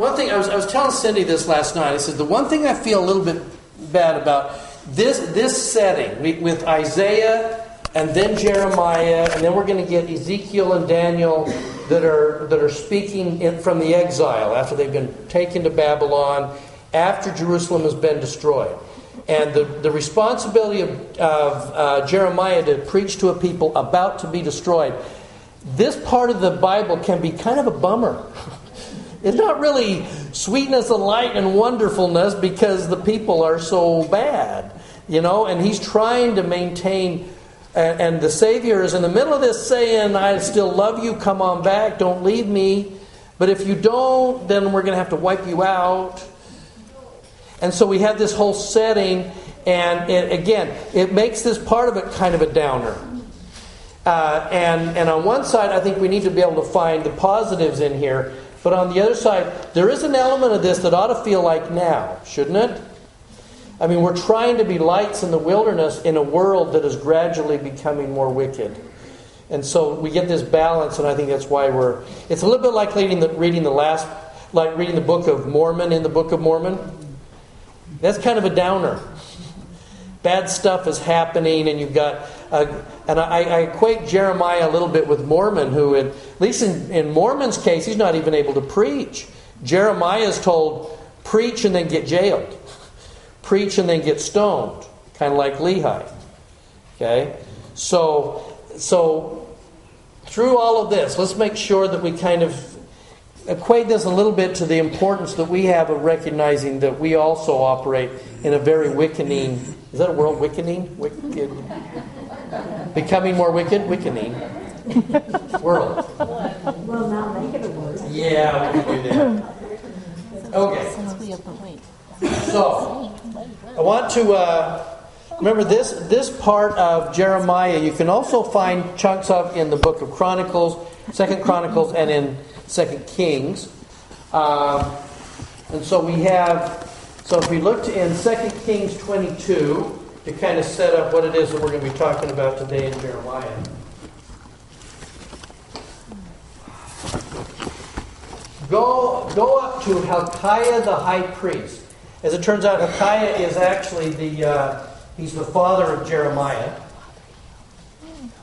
one thing I was, I was telling Cindy this last night. I said the one thing I feel a little bit bad about this this setting we, with Isaiah and then Jeremiah, and then we're going to get Ezekiel and Daniel that are that are speaking in, from the exile after they've been taken to Babylon, after Jerusalem has been destroyed. And the, the responsibility of, of uh, Jeremiah to preach to a people about to be destroyed, this part of the Bible can be kind of a bummer. It's not really sweetness and light and wonderfulness because the people are so bad, you know, and he's trying to maintain. And, and the Savior is in the middle of this saying, I still love you, come on back, don't leave me. But if you don't, then we're going to have to wipe you out. And so we have this whole setting, and it, again, it makes this part of it kind of a downer. Uh, and, and on one side, I think we need to be able to find the positives in here. But on the other side, there is an element of this that ought to feel like now, shouldn't it? I mean, we're trying to be lights in the wilderness in a world that is gradually becoming more wicked. And so we get this balance, and I think that's why we're. It's a little bit like reading the, reading the last, like reading the Book of Mormon in the Book of Mormon. That's kind of a downer. Bad stuff is happening, and you've got. Uh, and I, I, equate Jeremiah a little bit with Mormon, who, at least in, in Mormon's case, he's not even able to preach. Jeremiah is told, preach and then get jailed, preach and then get stoned, kind of like Lehi. Okay? So, so through all of this, let's make sure that we kind of equate this a little bit to the importance that we have of recognizing that we also operate in a very wickening is that a world wickening? Wicked. Becoming more wicked? Wickening. World. Well now make it a word. Yeah we can do that. Okay. So i want to uh, remember this this part of jeremiah you can also find chunks of in the book of chronicles second chronicles and in Second Kings. Um, and so we have, so if we looked in Second Kings 22 to kind of set up what it is that we're going to be talking about today in Jeremiah. Go, go up to Hilkiah the high priest. As it turns out, Hilkiah is actually the, uh, he's the father of Jeremiah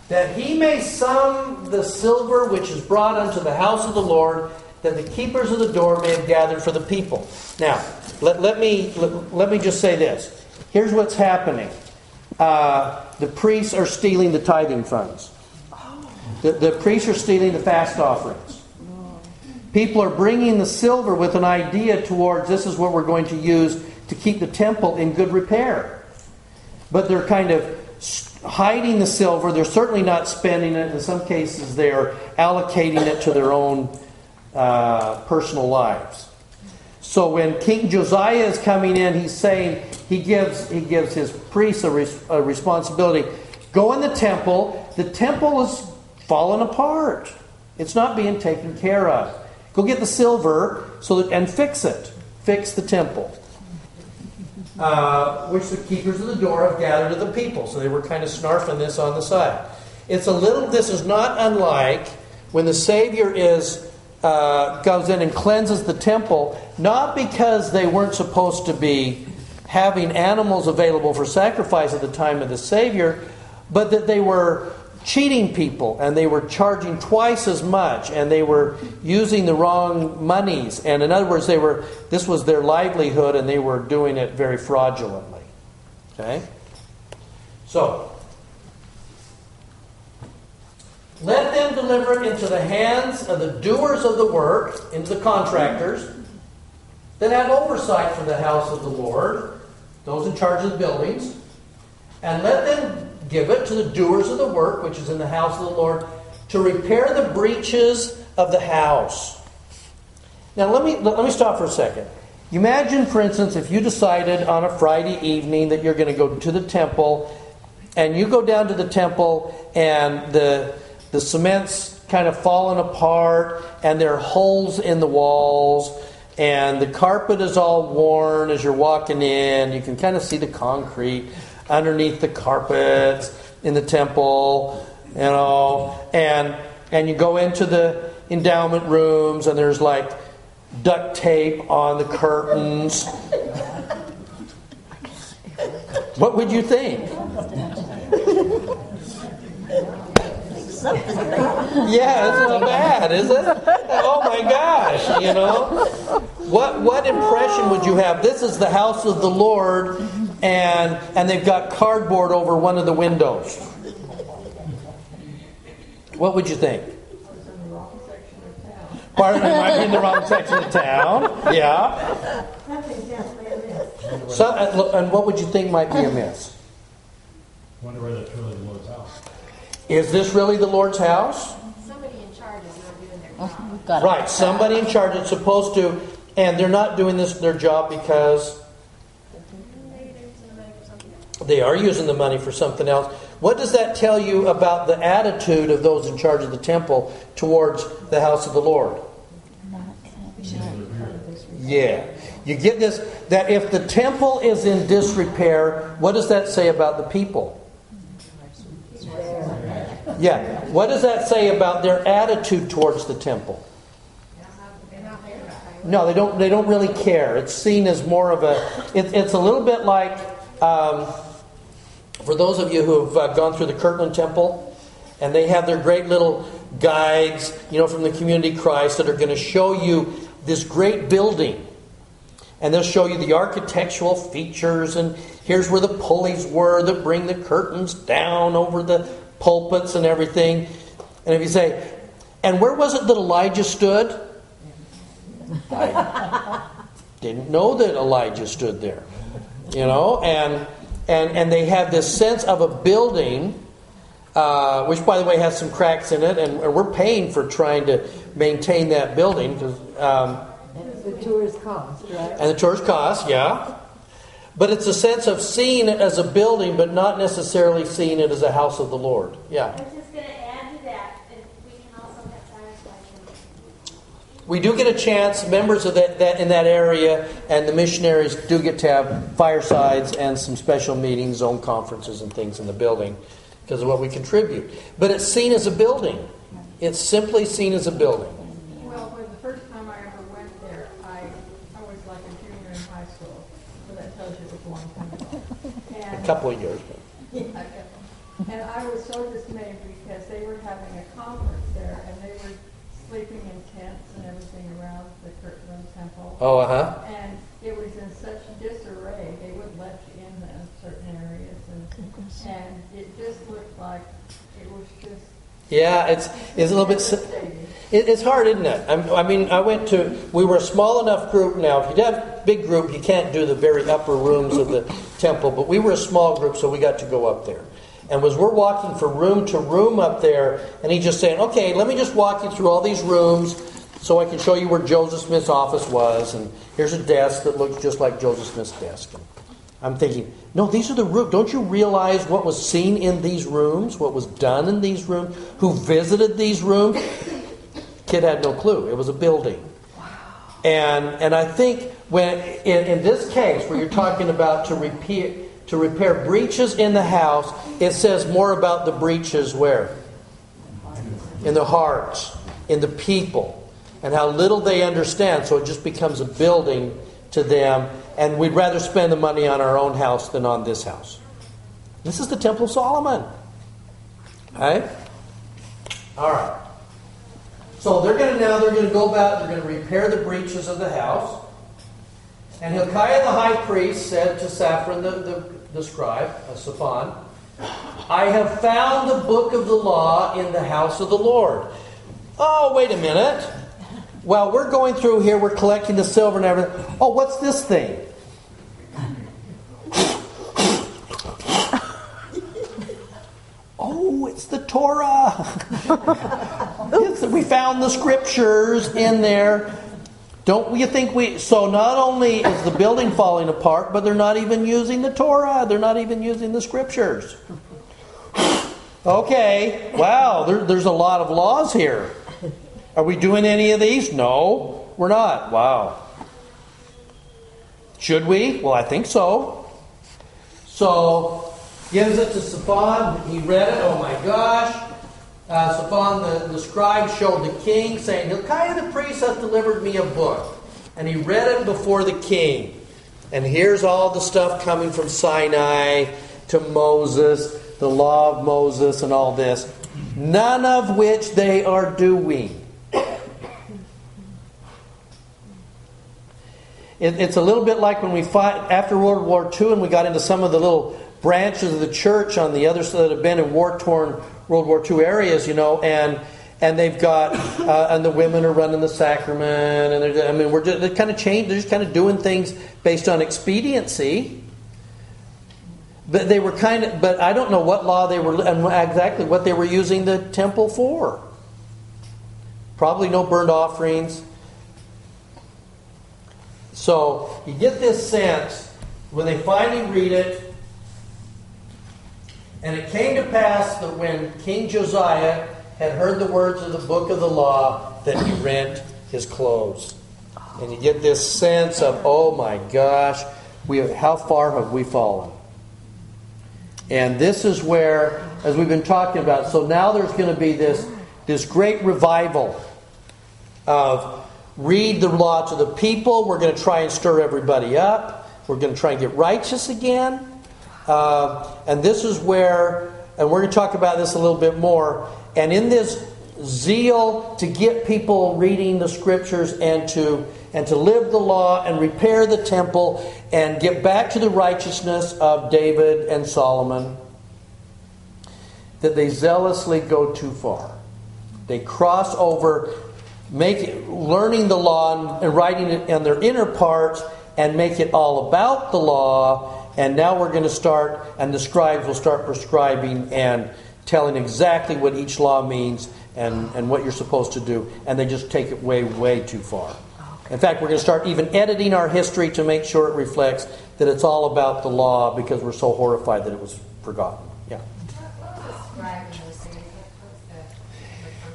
that he may sum the silver which is brought unto the house of the Lord, that the keepers of the door may have gathered for the people. Now, let, let me, let, let me just say this. Here's what's happening uh, the priests are stealing the tithing funds, the, the priests are stealing the fast offerings. People are bringing the silver with an idea towards this is what we're going to use to keep the temple in good repair. But they're kind of hiding the silver. They're certainly not spending it. In some cases, they're allocating it to their own uh, personal lives. So when King Josiah is coming in, he's saying he gives he gives his priests a, res, a responsibility. Go in the temple. The temple is falling apart. It's not being taken care of. Go get the silver so that, and fix it. Fix the temple uh, which the keepers of the door have gathered to the people. So they were kind of snarfing this on the side. It's a little, this is not unlike when the Savior is. Uh, goes in and cleanses the temple, not because they weren't supposed to be having animals available for sacrifice at the time of the Savior, but that they were cheating people and they were charging twice as much and they were using the wrong monies. And in other words they were this was their livelihood and they were doing it very fraudulently. Okay? So let them deliver it into the hands of the doers of the work into the contractors that have oversight for the house of the lord those in charge of the buildings and let them Give it to the doers of the work, which is in the house of the Lord, to repair the breaches of the house. Now, let me, let me stop for a second. Imagine, for instance, if you decided on a Friday evening that you're going to go to the temple, and you go down to the temple, and the, the cement's kind of fallen apart, and there are holes in the walls, and the carpet is all worn as you're walking in. You can kind of see the concrete underneath the carpets in the temple, you know, and and you go into the endowment rooms and there's like duct tape on the curtains. What would you think? Yeah, it's not bad, is it? Oh my gosh, you know? What what impression would you have? This is the house of the Lord and and they've got cardboard over one of the windows. What would you think? Part of it might be in the wrong section of town. Yeah. Something definitely amiss. So, uh, and what would you think might be amiss? Wonder whether it's really the Lord's house. Is this really the Lord's house? Somebody in charge is not doing their job. Got. Right, somebody in charge is supposed to, and they're not doing this their job because Maybe they're using the money for something else. they are using the money for something else. What does that tell you about the attitude of those in charge of the temple towards the house of the Lord? Yeah. You get this that if the temple is in disrepair, what does that say about the people? Yeah. What does that say about their attitude towards the temple? No, they don't. They don't really care. It's seen as more of a. It, it's a little bit like um, for those of you who have uh, gone through the Kirtland Temple, and they have their great little guides, you know, from the Community Christ that are going to show you this great building, and they'll show you the architectural features, and here's where the pulleys were that bring the curtains down over the pulpits and everything. And if you say, and where was it that Elijah stood? I didn't know that Elijah stood there. You know, and and and they have this sense of a building, uh, which by the way has some cracks in it, and, and we're paying for trying to maintain that building because um, The tourist cost, right? and the tourist cost, yeah. But it's a sense of seeing it as a building, but not necessarily seeing it as a house of the Lord. Yeah. I was just going to add to that, and we can also have fireflies. We do get a chance, members of that, that in that area, and the missionaries do get to have firesides and some special meetings, zone conferences, and things in the building because of what we contribute. But it's seen as a building. It's simply seen as a building. Well, when the first time I ever went there, I, I was like a junior in high school, so that tells you it was a long time ago. A And, couple of years. But and I was so dismayed because they were having a conference there, and they were sleeping in tents and everything around the Kirtland Temple. oh, uh huh. And it was in such disarray, they wouldn't let you in the certain areas, and, and it just looked like it was just. Yeah, it's it's a little bit. It's hard, isn't it? I mean, I went to. We were a small enough group. Now, if you have a big group, you can't do the very upper rooms of the temple. But we were a small group, so we got to go up there. And as we're walking from room to room up there, and he's just saying, "Okay, let me just walk you through all these rooms, so I can show you where Joseph Smith's office was. And here's a desk that looks just like Joseph Smith's desk." And I'm thinking, no, these are the rooms. Don't you realize what was seen in these rooms? What was done in these rooms? Who visited these rooms? Kid had no clue. It was a building. And and I think when in, in this case where you're talking about to repair to repair breaches in the house, it says more about the breaches where? In the hearts, in the people, and how little they understand. So it just becomes a building to them, and we'd rather spend the money on our own house than on this house. This is the Temple of Solomon. Right? All right. So they're going to now they're going to go about they're going to repair the breaches of the house. And Hilkiah the high priest said to Saffron the, the, the scribe, uh, Saphan, I have found the book of the law in the house of the Lord. Oh, wait a minute. While we're going through here, we're collecting the silver and everything. Oh, what's this thing? It's the Torah. We found the scriptures in there. Don't you think we? So not only is the building falling apart, but they're not even using the Torah. They're not even using the scriptures. Okay, wow, there, there's a lot of laws here. Are we doing any of these? No, we're not. Wow. Should we? Well, I think so. So, gives it to Saphan. He read it. Oh my gosh. Uh, Saphan, the, the scribe, showed the king, saying, Hilkiah the priest hath delivered me a book. and he read it before the king. And here's all the stuff coming from Sinai to Moses, the law of Moses, and all this, none of which they are doing. It, it's a little bit like when we fought after World War II and we got into some of the little branches of the church on the other side that have been in war torn World War II areas, you know, and and they've got uh, and the women are running the sacrament, and they're, I mean we're just, they're kind of changed. They're just kind of doing things based on expediency. But they were kind of, but I don't know what law they were and exactly what they were using the temple for. Probably no burnt offerings. So you get this sense when they finally read it, and it came to pass that when King Josiah had heard the words of the book of the law, that he rent his clothes. And you get this sense of, oh my gosh, we have, how far have we fallen? And this is where, as we've been talking about, so now there's going to be this, this great revival of read the law to the people. We're going to try and stir everybody up. We're going to try and get righteous again. Uh, and this is where, and we're going to talk about this a little bit more. And in this zeal to get people reading the scriptures and to and to live the law and repair the temple and get back to the righteousness of David and Solomon that they zealously go too far. They cross over make learning the law and writing it in their inner parts and make it all about the law and now we're going to start and the scribes will start prescribing and telling exactly what each law means and, and what you're supposed to do and they just take it way way too far in fact we're going to start even editing our history to make sure it reflects that it's all about the law because we're so horrified that it was forgotten yeah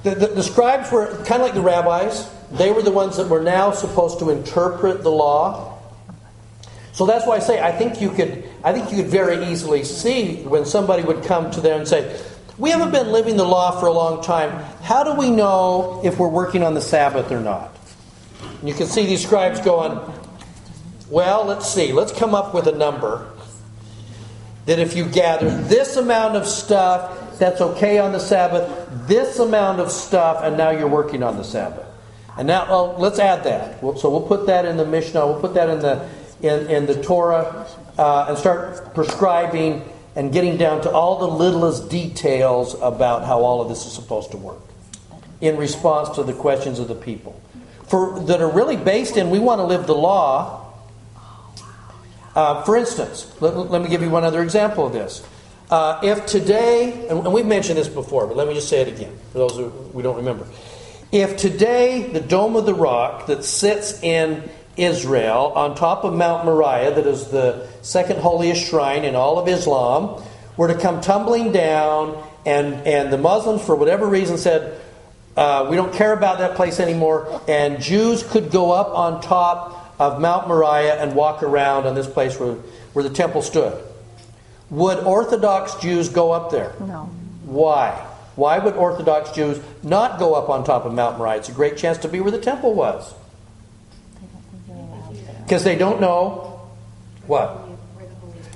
The, the, the, scribes were kind of like the rabbis. They were the ones that were now supposed to interpret the law. So that's why I say I think you could I think you could very easily see when somebody would come to them and say, "We haven't been living the law for a long time. How do we know if we're working on the Sabbath or not?" And you can see these scribes going, "Well, let's see. Let's come up with a number that if you gather this amount of stuff that's okay on the Sabbath, this amount of stuff, and now you're working on the Sabbath. And now, well, let's add that. So we'll put that in the Mishnah, we'll put that in the, in, in the Torah, uh, and start prescribing and getting down to all the littlest details about how all of this is supposed to work in response to the questions of the people. For, that are really based in we want to live the law. Uh, for instance, let, let me give you one other example of this. Uh, if today, and we've mentioned this before, but let me just say it again for those who we don't remember. If today the Dome of the Rock that sits in Israel on top of Mount Moriah, that is the second holiest shrine in all of Islam, were to come tumbling down, and, and the Muslims, for whatever reason, said, uh, We don't care about that place anymore, and Jews could go up on top of Mount Moriah and walk around on this place where, where the temple stood. Would Orthodox Jews go up there? No. Why? Why would Orthodox Jews not go up on top of Mount Moriah? It's a great chance to be where the temple was. Because they don't know what?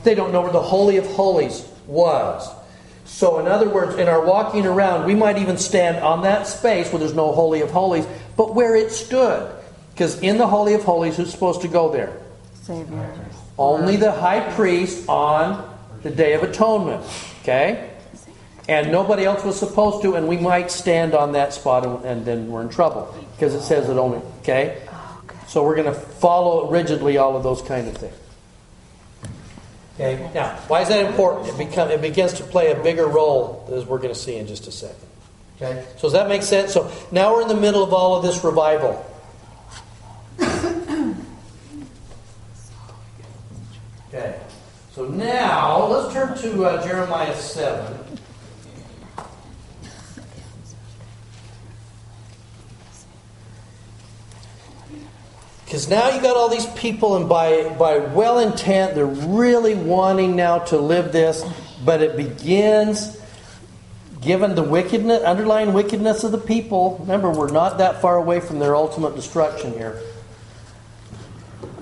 They don't know where the Holy of Holies was. So, in other words, in our walking around, we might even stand on that space where there's no Holy of Holies, but where it stood. Because in the Holy of Holies, who's supposed to go there? Savior. Only the high priest on the Day of Atonement. Okay? And nobody else was supposed to, and we might stand on that spot and, and then we're in trouble because it says it only. Okay? So we're going to follow rigidly all of those kind of things. Okay? Now, why is that important? It, become, it begins to play a bigger role as we're going to see in just a second. Okay? So does that make sense? So now we're in the middle of all of this revival. Okay. So now, let's turn to uh, Jeremiah 7. Because now you got all these people, and by, by well intent, they're really wanting now to live this, but it begins, given the wickedness, underlying wickedness of the people. Remember, we're not that far away from their ultimate destruction here.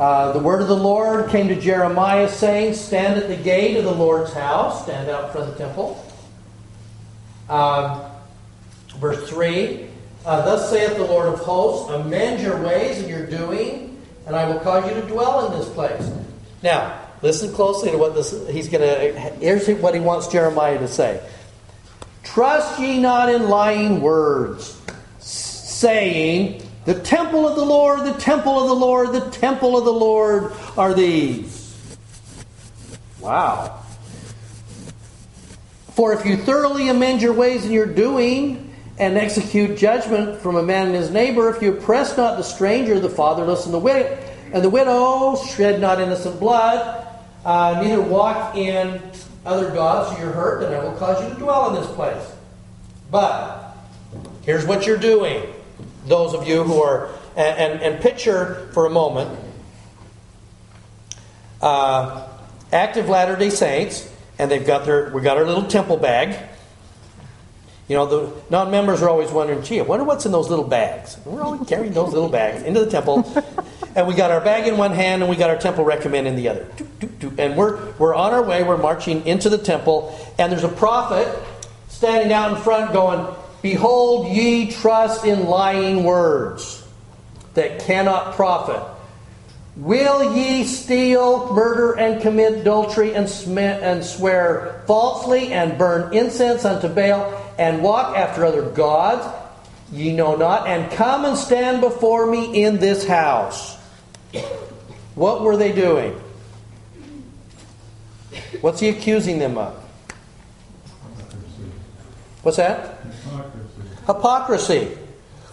Uh, the word of the Lord came to Jeremiah, saying, Stand at the gate of the Lord's house, stand out of the temple. Um, verse 3 uh, Thus saith the Lord of hosts, Amend your ways and your doing, and I will cause you to dwell in this place. Now, listen closely to what this, he's going to. Here's what he wants Jeremiah to say Trust ye not in lying words, saying, The temple of the Lord, the temple of the Lord, the temple of the Lord are these. Wow. For if you thoroughly amend your ways and your doing, and execute judgment from a man and his neighbor, if you oppress not the stranger, the fatherless, and the widow, and the widow, shed not innocent blood, uh, neither walk in other gods, you're hurt, then I will cause you to dwell in this place. But here's what you're doing, those of you who are, and, and, and picture for a moment uh, active Latter day Saints, and they've got their, we got our little temple bag. You know, the non members are always wondering, gee, I wonder what's in those little bags. And we're always carrying those little bags into the temple. and we got our bag in one hand and we got our temple recommend in the other. And we're, we're on our way, we're marching into the temple, and there's a prophet standing out in front going, Behold, ye trust in lying words that cannot profit. Will ye steal, murder, and commit adultery, and, sm- and swear falsely, and burn incense unto Baal, and walk after other gods ye know not, and come and stand before me in this house? What were they doing? What's he accusing them of? What's that? Hypocrisy.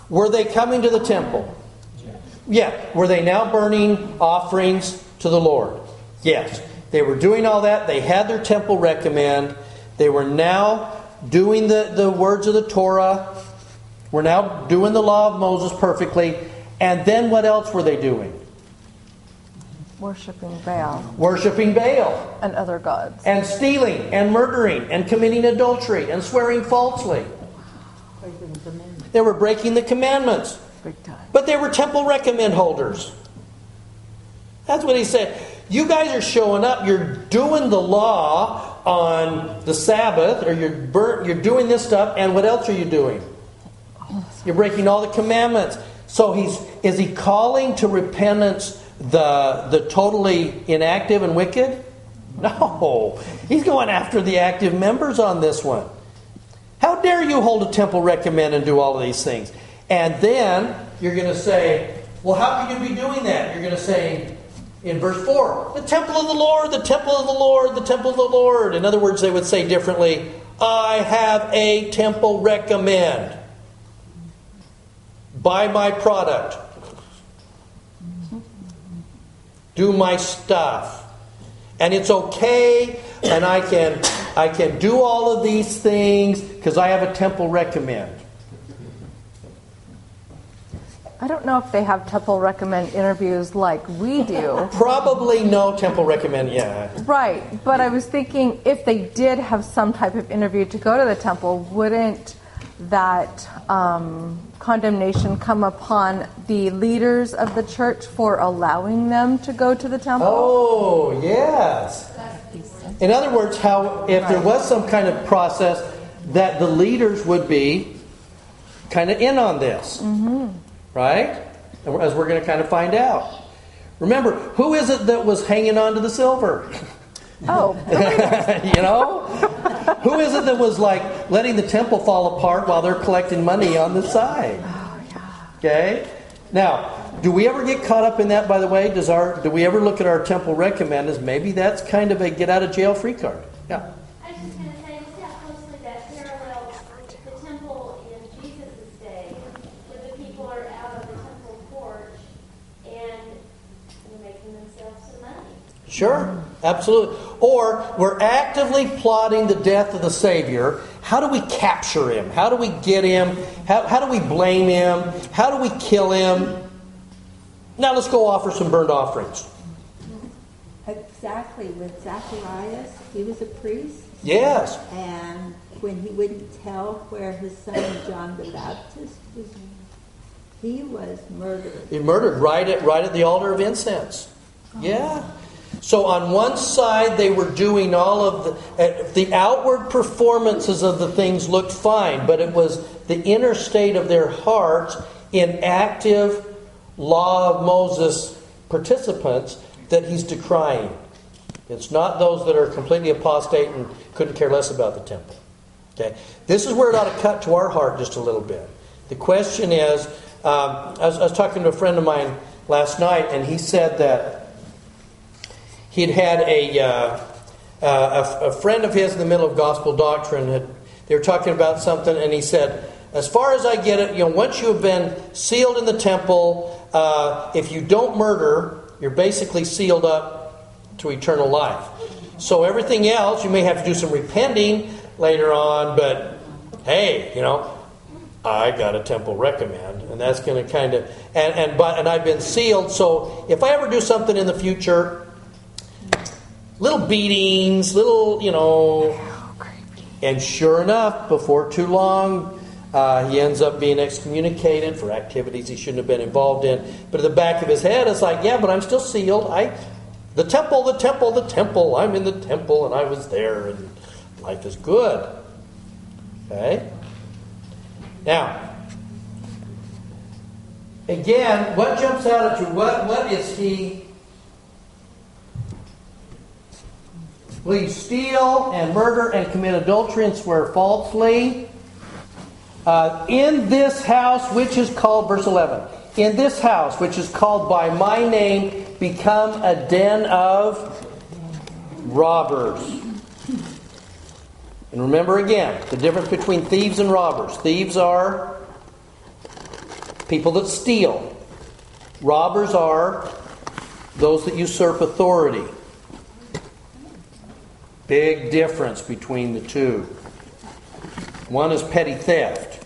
Were they coming to the temple? Yeah. Were they now burning offerings to the Lord? Yes. They were doing all that. They had their temple recommend. They were now doing the, the words of the Torah. We're now doing the law of Moses perfectly. And then what else were they doing? Worshipping Baal Worshipping Baal. and other gods. And stealing and murdering and committing adultery and swearing falsely. Breaking the commandments. They were breaking the commandments. Big time. But they were temple recommend holders. That's what he said. You guys are showing up. You're doing the law on the Sabbath, or you're burnt, you're doing this stuff, and what else are you doing? You're breaking all the commandments. So he's is he calling to repentance the the totally inactive and wicked? No. He's going after the active members on this one. How dare you hold a temple recommend and do all of these things? And then you're going to say, well, how can you be doing that? You're going to say in verse 4, the temple of the Lord, the temple of the Lord, the temple of the Lord. In other words, they would say differently, I have a temple recommend. Buy my product. Do my stuff. And it's okay, and I can I can do all of these things because I have a temple recommend. I don't know if they have temple recommend interviews like we do. Probably no temple recommend, yeah. right, but I was thinking if they did have some type of interview to go to the temple, wouldn't that um, condemnation come upon the leaders of the church for allowing them to go to the temple? Oh, yes. In other words, how if there was some kind of process that the leaders would be kind of in on this, right? As we're going to kind of find out. Remember, who is it that was hanging on to the silver? Oh, you know? Who is it that was like letting the temple fall apart while they're collecting money on the side? Oh, okay? Now, do we ever get caught up in that by the way? Does our do we ever look at our temple recommend as maybe that's kind of a get out of jail free card? Yeah. I was just going to say, look how closely that parallels the temple in Jesus' day, where the people are out of the temple porch and they're making themselves some money. Sure, absolutely. Or we're actively plotting the death of the Savior. How do we capture him? How do we get him? How, how do we blame him? How do we kill him? Now let's go offer some burnt offerings. Exactly, with Zacharias, he was a priest, Yes. and when he wouldn't tell where his son John the Baptist was He was murdered. He murdered right at right at the altar of incense. Yeah. So on one side they were doing all of the the outward performances of the things looked fine, but it was the inner state of their hearts in active law of Moses participants that he's decrying. It's not those that are completely apostate and couldn't care less about the temple. Okay, this is where it ought to cut to our heart just a little bit. The question is, um, I, was, I was talking to a friend of mine last night, and he said that he'd had a, uh, uh, a, a friend of his in the middle of gospel doctrine. Had, they were talking about something, and he said, as far as I get it, you know, once you have been sealed in the temple, uh, if you don't murder, you're basically sealed up to eternal life. So everything else, you may have to do some repenting later on, but hey, you know, I got a temple recommend, and that's going to kind of and and but and I've been sealed. So if I ever do something in the future, little beatings, little you know, and sure enough, before too long, uh, he ends up being excommunicated for activities he shouldn't have been involved in. But at the back of his head, it's like, yeah, but I'm still sealed. I, the temple, the temple, the temple. I'm in the temple, and I was there, and life is good. Okay. Now, again, what jumps out at you? What what is he? Will you steal and murder and commit adultery and swear falsely? Uh, in this house, which is called, verse 11, in this house, which is called by my name, become a den of robbers. And remember again the difference between thieves and robbers. Thieves are people that steal, robbers are those that usurp authority. Big difference between the two. One is petty theft,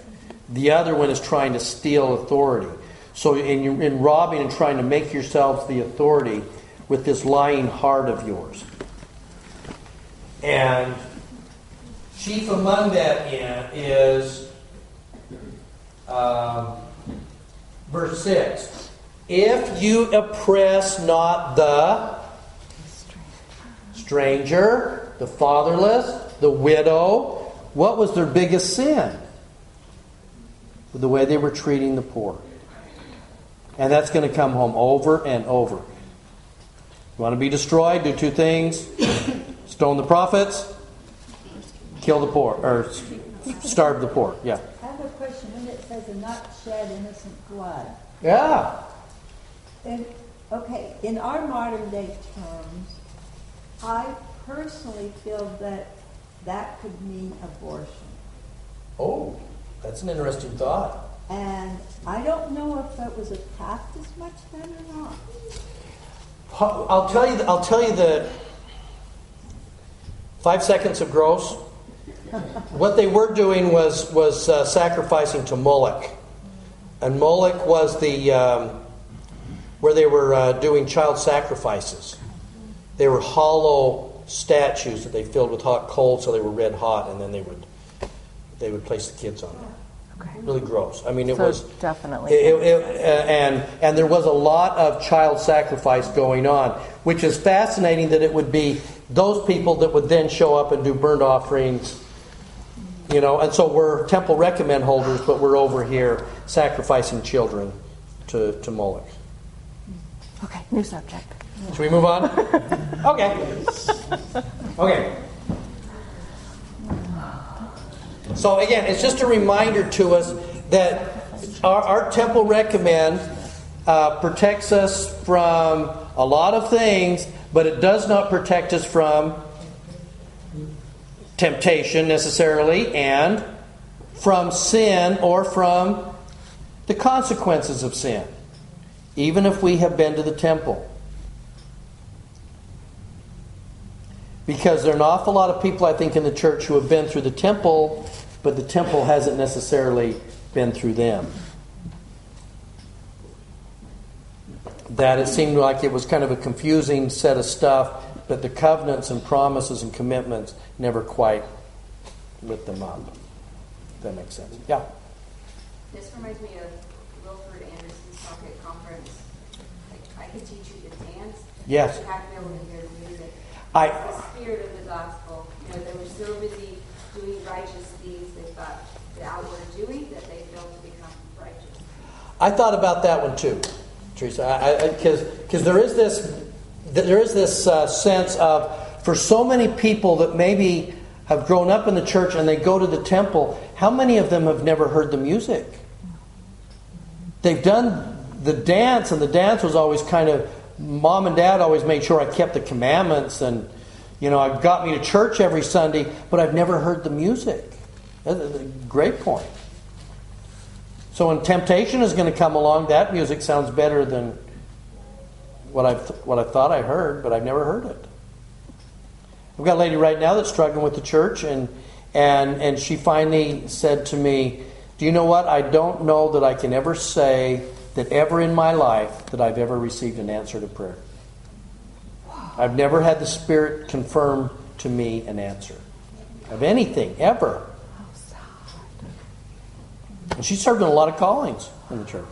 the other one is trying to steal authority. So, in, in robbing and trying to make yourselves the authority with this lying heart of yours. And chief among that is um, verse 6 If you oppress not the stranger, the fatherless, the widow, what was their biggest sin? The way they were treating the poor. And that's going to come home over and over. You want to be destroyed? Do two things stone the prophets, kill the poor, or starve the poor. Yeah. I have a question. When it says, "and not shed innocent blood," Yeah. okay, in our modern day terms, I personally feel that that could mean abortion, Oh, that's an interesting thought. and I don't know if that was attacked as much then or not. I'll tell you. I'll tell you the five seconds of gross. What they were doing was was uh, sacrificing to Moloch, and Moloch was the um, where they were uh, doing child sacrifices. They were hollow statues that they filled with hot coals, so they were red hot, and then they would they would place the kids on there. Okay. Really gross. I mean, it So was definitely. it- it- uh, and and there was a lot of child sacrifice going on, which is fascinating. That it would be those people that would then show up and do burnt offerings, you know. And so we're temple recommend holders, but we're over here sacrificing children to to Moloch. Okay, new subject. Should we move on? okay. Okay. So again, it's just a reminder to us that our, our temple recommend uh, protects us from a lot of things, but it does not protect us from temptation necessarily, and from sin or from the consequences of sin, even if we have been to the temple. Because there are an awful lot of people, I think, in the church who have been through the temple, but the temple hasn't necessarily been through them. That it seemed like it was kind of a confusing set of stuff, but the covenants and promises and commitments never quite lit them up. If that makes sense. Yeah. This reminds me of Wilford Andersen's Pocket Conference, like, I could teach you to dance. Yes. You have to be able to hear the music. I- Of the gospel. You know, they were so busy doing righteous deeds, they thought the outward doing that they failed to become righteous. I thought about that one too, Teresa, because because there is this there is this uh, sense of for so many people that maybe have grown up in the church and they go to the temple, how many of them have never heard the music? They've done the dance, and the dance was always kind of mom and dad always made sure I kept the commandments and you know, I've got me to church every Sunday, but I've never heard the music. That's a Great point. So when temptation is going to come along, that music sounds better than what I've what I thought I heard, but I've never heard it. I've got a lady right now that's struggling with the church, and and and she finally said to me, "Do you know what? I don't know that I can ever say that ever in my life that I've ever received an answer to prayer. I've never had the Spirit confirm to me an answer of anything ever." And she served in a lot of callings in the church.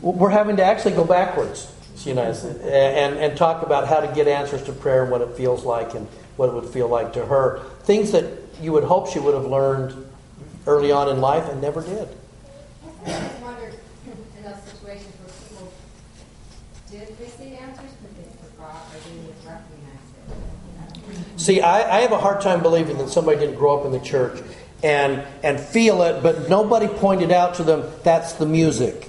Well, We're having to actually go backwards, you know, and, and talk about how to get answers to prayer and what it feels like and what it would feel like to her. Things that you would hope she would have learned early on in life and never did. I just wonder, in those situations where people did receive answers, but they forgot or didn't recognize it. See, I, I have a hard time believing that somebody didn't grow up in the church and, and feel it, but nobody pointed out to them that's the music.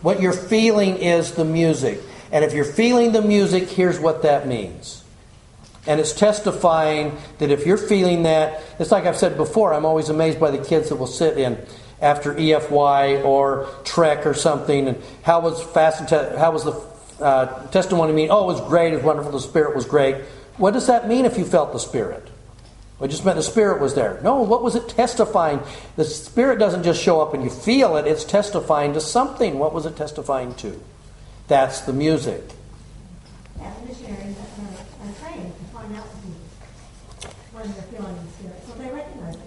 What you're feeling is the music. And if you're feeling the music, here's what that means. And it's testifying that if you're feeling that, it's like I've said before, I'm always amazed by the kids that will sit in after EFY or Trek or something, and how was fast how was the uh, testimony mean? Oh, it was great, it was wonderful, the Spirit was great. What does that mean if you felt the Spirit? It just meant the Spirit was there. No, what was it testifying? The Spirit doesn't just show up and you feel it, it's testifying to something. What was it testifying to? That's the music.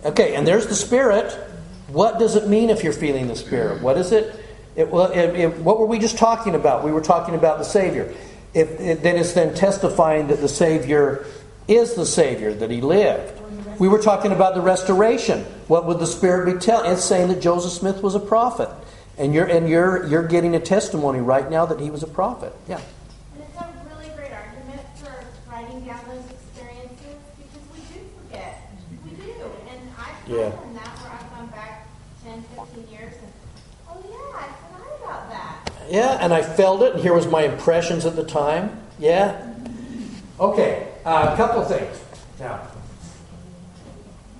Okay, and there's the Spirit. What does it mean if you're feeling the Spirit? What is it? it, it, it what were we just talking about? We were talking about the Savior. If, it, then it's then testifying that the Savior is the Savior, that He lived. We were talking about the restoration. What would the Spirit be telling? It's saying that Joseph Smith was a prophet. And you're, and you're, you're getting a testimony right now that he was a prophet. Yeah. And it's a really great argument for writing down those experiences because we do forget. We do. And I've Yeah. done that where I've gone back 10, 15 years and, oh yeah, I forgot about that. Yeah, and I felt it, and here was my impressions at the time. Yeah. Okay, uh, a couple of things. Now,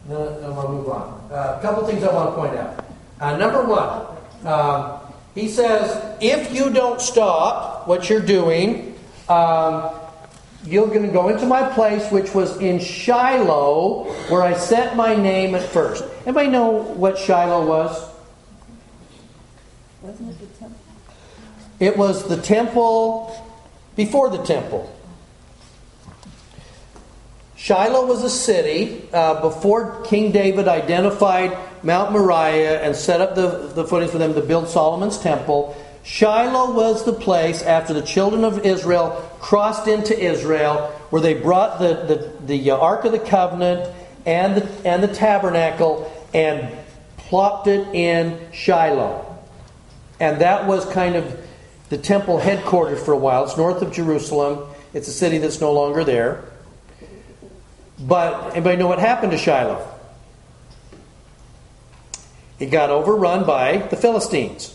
no, no, I'll move on. Uh, a couple of things I want to point out. Uh, number one, um, he says, if you don't stop what you're doing, um, you're going to go into my place, which was in Shiloh, where I set my name at first. Anybody know what Shiloh was? Wasn't it? It was the temple before the temple. Shiloh was a city uh, before King David identified Mount Moriah and set up the, the footings for them to build Solomon's temple. Shiloh was the place after the children of Israel crossed into Israel where they brought the, the, the uh, Ark of the Covenant and the, and the tabernacle and plopped it in Shiloh. And that was kind of the temple headquarters for a while. It's north of Jerusalem. It's a city that's no longer there. But anybody know what happened to Shiloh? It got overrun by the Philistines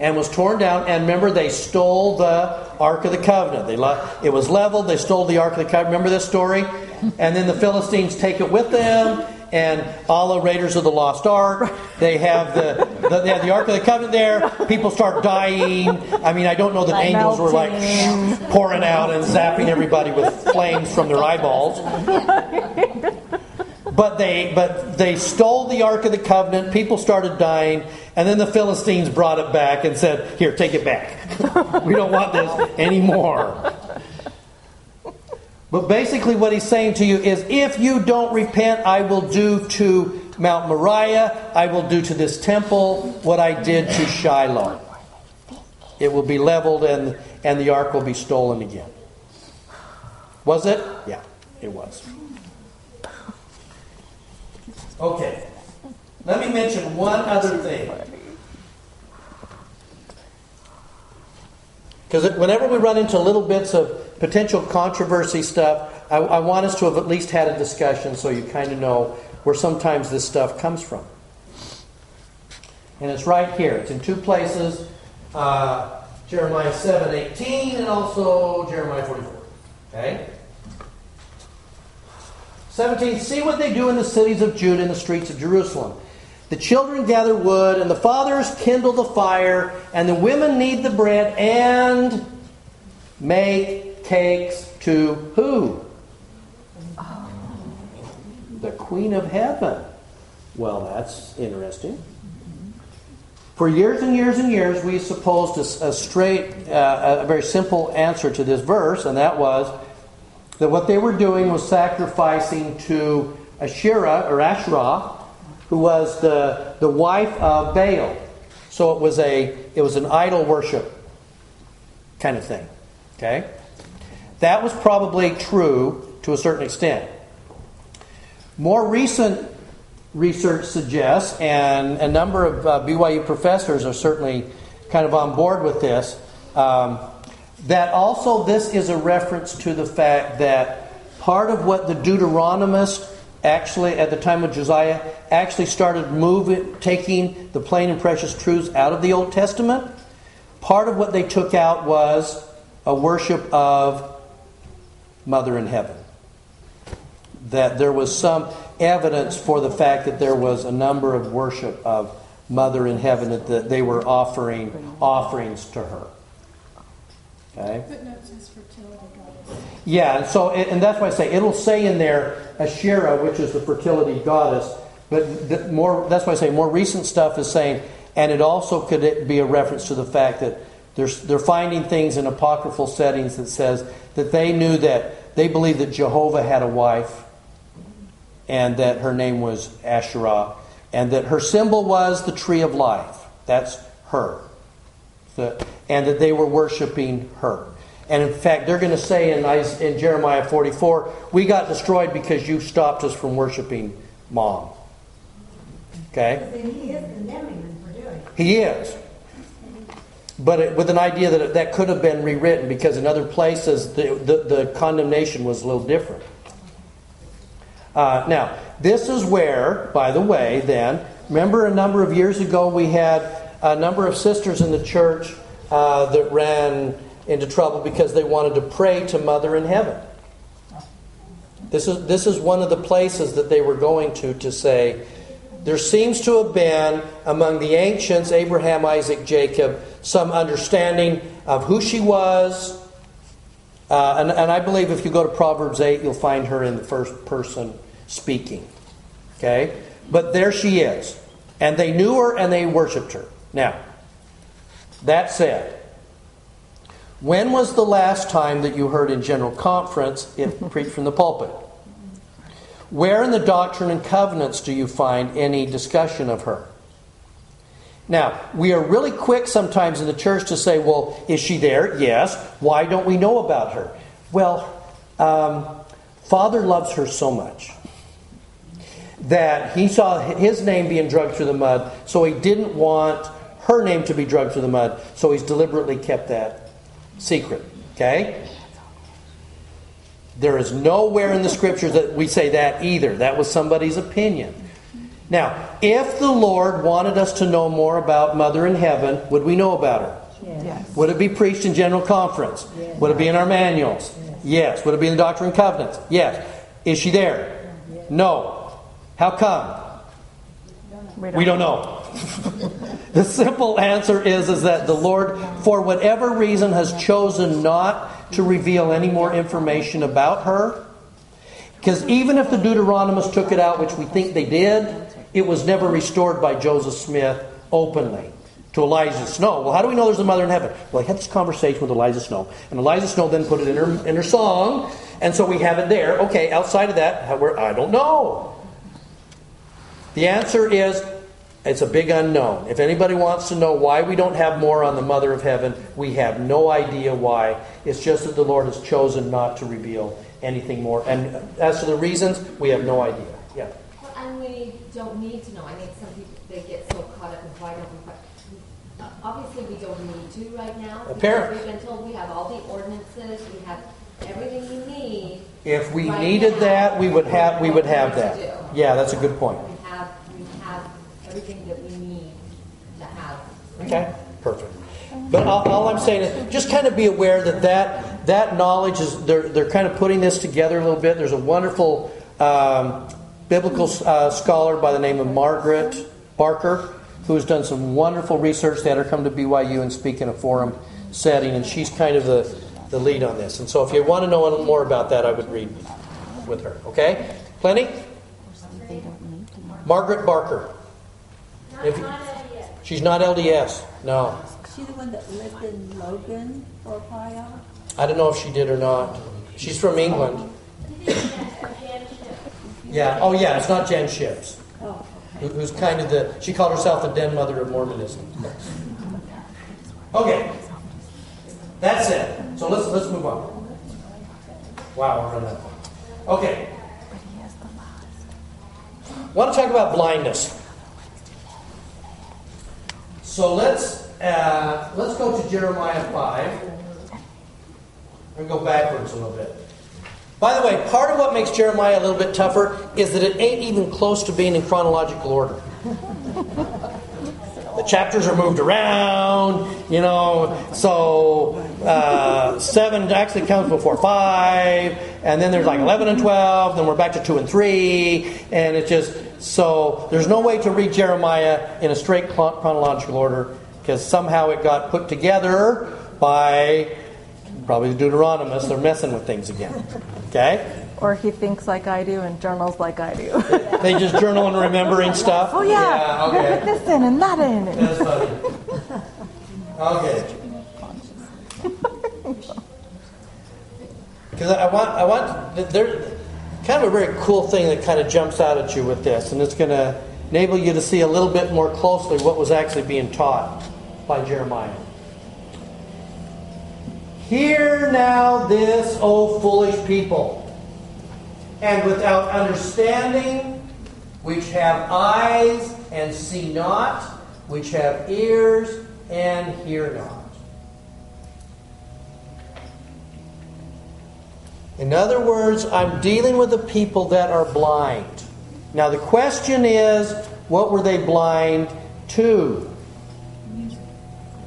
and was torn down. And remember, they stole the Ark of the Covenant. They it was leveled. They stole the Ark of the Covenant. Remember this story? And then the Philistines take it with them, and all the raiders of the lost Ark. They have the, the they have the Ark of the Covenant there. People start dying. I mean, I don't know that Like angels were like melting. pouring out and zapping everybody with flames from their eyeballs. But they but they stole the Ark of the Covenant. People started dying, and then the Philistines brought it back and said, "Here, take it back. we don't want this anymore." But basically, what he's saying to you is, if you don't repent, I will do to Mount Moriah, I will do to this temple what I did to Shiloh. It will be leveled and, and the ark will be stolen again. Was it? Yeah, it was. Okay. Let me mention one other thing. Because whenever we run into little bits of potential controversy stuff, I, I, want us to have at least had a discussion so you kind of know where sometimes this stuff comes from. And it's right here. It's in two places uh, Jeremiah 7 18 and also Jeremiah 44. Okay? 17 See what they do in the cities of Judah and the streets of Jerusalem. The children gather wood, and the fathers kindle the fire, and the women knead the bread and make cakes to who? The Queen of Heaven. Well, that's interesting. For years and years and years, we supposed a, a straight, uh, a very simple answer to this verse, and that was that what they were doing was sacrificing to Asherah or Asherah, who was the, the wife of Baal. So it was a it was an idol worship kind of thing. Okay? That was probably true to a certain extent. More recent research suggests, and a number of uh, BYU professors are certainly kind of on board with this, um, that also this is a reference to the fact that part of what the Deuteronomists actually, at the time of Josiah, actually started moving, taking the plain and precious truths out of the Old Testament. Part of what they took out was a worship of Mother in Heaven. That there was some evidence for the fact that there was a number of worship of Mother in Heaven that they were offering offerings to her. Okay? But no fertility goddess yeah, and so and that's why I say it'll say in there Asherah, which is the fertility goddess, but more that's why I say more recent stuff is saying, and it also could be a reference to the fact that there's, they're finding things in apocryphal settings that says that they knew that they believed that Jehovah had a wife, and that her name was Asherah, and that her symbol was the tree of life. That's her, and that they were worshiping her. And in fact, they're going to say in, in Jeremiah 44, we got destroyed because you stopped us from worshiping mom. Okay? he is condemning them for doing. He is. But it, with an idea that that could have been rewritten because in other places the, the, the condemnation was a little different. Uh, now, this is where, by the way, then, remember a number of years ago we had a number of sisters in the church uh, that ran into trouble because they wanted to pray to Mother in Heaven. This is, this is one of the places that they were going to to say, there seems to have been among the ancients, Abraham, Isaac, Jacob, some understanding of who she was. Uh, and, and I believe if you go to Proverbs 8, you'll find her in the first person speaking. Okay? But there she is. And they knew her and they worshiped her. Now, that said, when was the last time that you heard in general conference it preached from the pulpit? Where in the Doctrine and Covenants do you find any discussion of her? Now, we are really quick sometimes in the church to say, well, is she there? Yes. Why don't we know about her? Well, um, Father loves her so much that he saw his name being drugged through the mud, so he didn't want her name to be drugged through the mud, so he's deliberately kept that secret. Okay? There is nowhere in the scriptures that we say that either. That was somebody's opinion. Now, if the Lord wanted us to know more about Mother in Heaven, would we know about her? Yes. Would it be preached in general conference? Yes. Would it be in our manuals? Yes. yes. Would it be in the Doctrine and Covenants? Yes. Is she there? Yes. No. How come? We don't, we don't know. the simple answer is, is that the Lord, for whatever reason, has chosen not to reveal any more information about her. Because even if the Deuteronomists took it out, which we think they did, it was never restored by Joseph Smith openly to Eliza Snow. Well, how do we know there's a mother in heaven? Well, I had this conversation with Eliza Snow, and Eliza Snow then put it in her in her song, and so we have it there. Okay, outside of that, I don't know. The answer is it's a big unknown. If anybody wants to know why we don't have more on the Mother of Heaven, we have no idea why. It's just that the Lord has chosen not to reveal anything more. And as to the reasons, we have no idea. Yeah. Well, and we don't need to know. I think some people, they get so caught up in why don't we, but obviously we don't need to right now. Apparently, We've been told we have all the ordinances, we have everything we need. If we Right needed now, that, we would have we would have that. Yeah, that's a good point. We have, we have everything that we need to have. Okay, perfect. But all, all I'm saying is, just kind of be aware that that, that knowledge is they're they're kind of putting this together a little bit. There's a wonderful um, biblical uh, scholar by the name of Margaret Barker who has done some wonderful research. They had her come to BYU and speak in a forum setting, and she's kind of the the lead on this. And so, if you want to know a little more about that, I would read with her. Okay, plenty. Margaret Barker. If you- not a yet. She's not LDS. No. Is she the one that lived in Logan for a while? I don't know if she did or not. She's from England. You did that, Jan Shipps. Yeah. Oh, yeah. It's not Jan Shipps, Oh, who- who's kind of the. She called herself the den mother of Mormonism. Okay. That's it. So let's let's move on. Wow, we're running out. Okay. Want to talk about blindness? So let's uh, let's go to Jeremiah five and go backwards a little bit. By the way, part of what makes Jeremiah a little bit tougher is that it ain't even close to being in chronological order. the chapters are moved around, you know, so uh, 7 actually comes before 5, and then there's like 11 and 12, then we're back to 2 and 3, and it's just, so there's no way to read Jeremiah in a straight chronological order because somehow it got put together by probably the Deuteronomists. They're messing with things again. Okay? Or he thinks like I do and journals like I do. They just journal and remembering stuff. oh yeah, gonna okay. put this in and that in. That's funny. Okay. Because I want, I want, there, kind of a very cool thing that kind of jumps out at you with this, and it's going to enable you to see a little bit more closely what was actually being taught by Jeremiah. Hear now this, O foolish people, and without understanding, which have eyes and see not, which have ears and hear not. In other words, I'm dealing with the people that are blind. Now, the question is what were they blind to?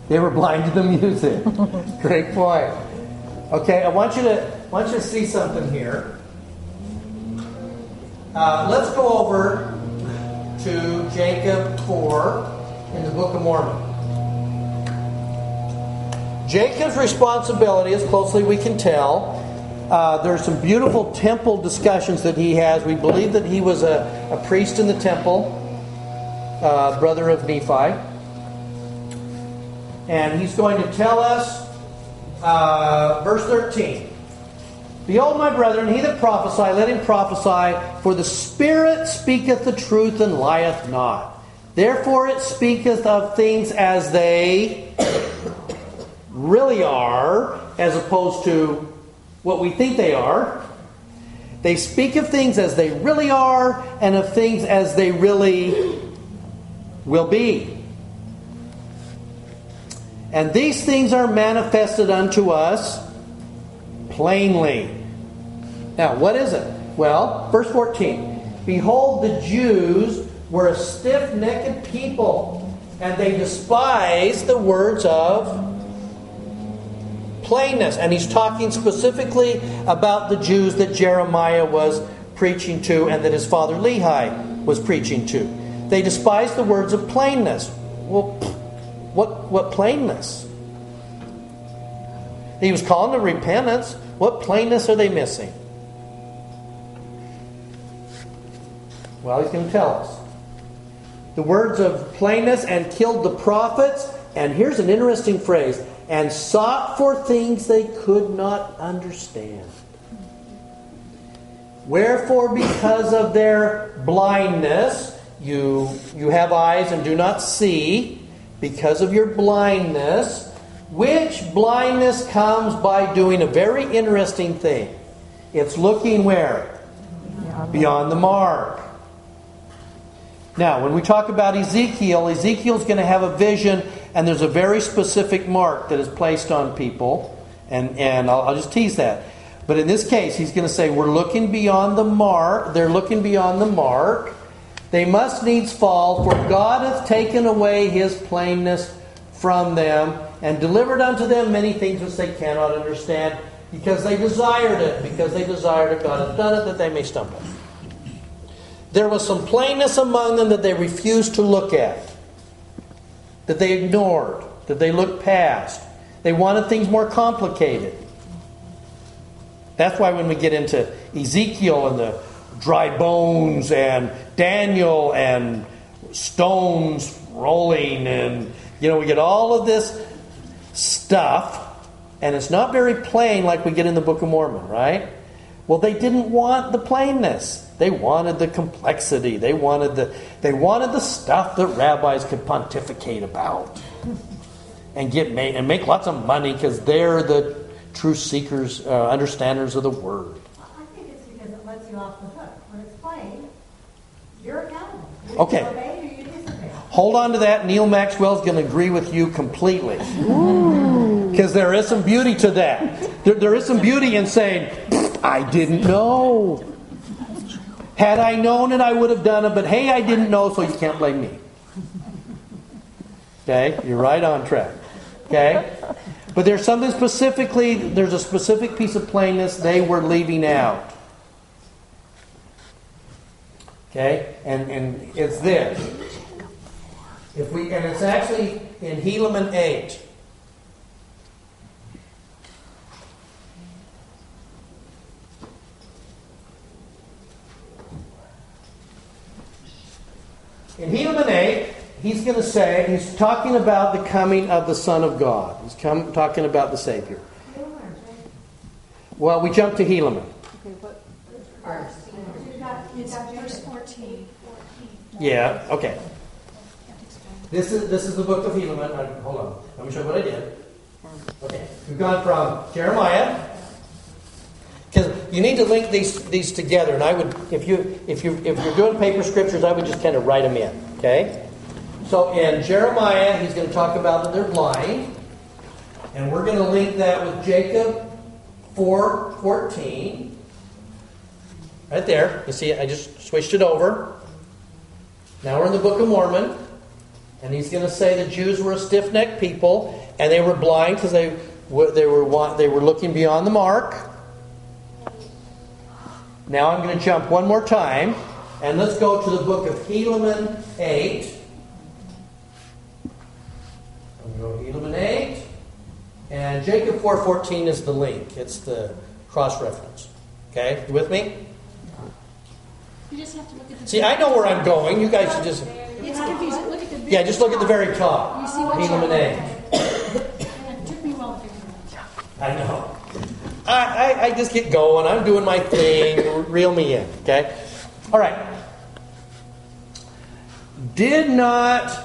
They were blind to the music. Great point. Okay, I want you to want you to see something here. Uh, let's go over to Jacob 4 in the Book of Mormon. Jacob's responsibility, as closely we can tell, uh, there's some beautiful temple discussions that he has. We believe that he was a, a priest in the temple, uh, brother of Nephi. And he's going to tell us, uh, verse 13 Behold, my brethren, he that prophesy, let him prophesy, for the Spirit speaketh the truth and lieth not. Therefore it speaketh of things as they really are, as opposed to what we think they are. They speak of things as they really are, and of things as they really will be. And these things are manifested unto us plainly. Now, what is it? Well, verse 14 Behold, the Jews were a stiff necked people, and they despised the words of plainness. And he's talking specifically about the Jews that Jeremiah was preaching to and that his father Lehi was preaching to. They despised the words of plainness. Well, what, what plainness? He was calling to repentance. What plainness are they missing? Well, he's going to tell us. The words of plainness and killed the prophets. And here's an interesting phrase and sought for things they could not understand. Wherefore, because of their blindness, you, you have eyes and do not see because of your blindness, which blindness comes by doing a very interesting thing. It's looking where? Beyond the mark. Now, when we talk about Ezekiel, Ezekiel's going to have a vision, and there's a very specific mark that is placed on people, and, and I'll, I'll just tease that. But in this case, he's going to say, We're looking beyond the mark. They're looking beyond the mark. They must needs fall, for God hath taken away his plainness from them, and delivered unto them many things which they cannot understand, because they desired it, because they desired it. God hath done it that they may stumble. There was some plainness among them that they refused to look at, that they ignored, that they looked past. They wanted things more complicated. That's why when we get into Ezekiel and the dry bones and Daniel and stones rolling and you know we get all of this stuff and it's not very plain like we get in the Book of Mormon, right? Well, they didn't want the plainness. They wanted the complexity. They wanted the they wanted the stuff that rabbis could pontificate about and get made and make lots of money because they're the true seekers, uh, understanders of the word. I think it's because it lets you off the hook. When it's plain, you're accountable. You Okay. obey you disobey. Hold on to that. Neal Maxwell's going to agree with you completely. Because there is some beauty to that. There, there is some beauty in saying, I didn't know. Had I known it, I would have done it, but hey, I didn't know, so you can't blame me. Okay? You're right on track. Okay? But there's something specifically, there's a specific piece of plainness they were leaving out. Okay? And, and it's this. If we, and it's actually in Helaman 8. In Helaman 8, he's going to say, he's talking about the coming of the Son of God. He's come, talking about the Savior. Well, we jump to Helaman. It's verse 14. Yeah, okay. This is this is the book of Helaman. Hold on. Let me show you what I did. Okay. We've gone from Jeremiah. Because you need to link these these together, and I would, if you if you if you're doing paper scriptures, I would just kind of write them in. Okay. So in Jeremiah, he's going to talk about that they're blind, and we're going to link that with Jacob four fourteen. Right there. You see, I just switched it over. Now we're in the Book of Mormon, and he's going to say the Jews were a stiff-necked people, and they were blind because they they were they were looking beyond the mark. Now I'm going to jump one more time, and let's go to the book of Helaman eight. I'm going to go Helaman eight, and Jacob four fourteen is the link. It's the cross reference. Okay, you with me? You just have to look at the. See, I know where I'm going. You guys should just. It's confusing. Look at the. Yeah, just look at the very top. You see what Helaman eight. It took me a while to figure it out. I know. I, I, I just get going. I'm doing my thing. Reel me in. Okay? All right. Did not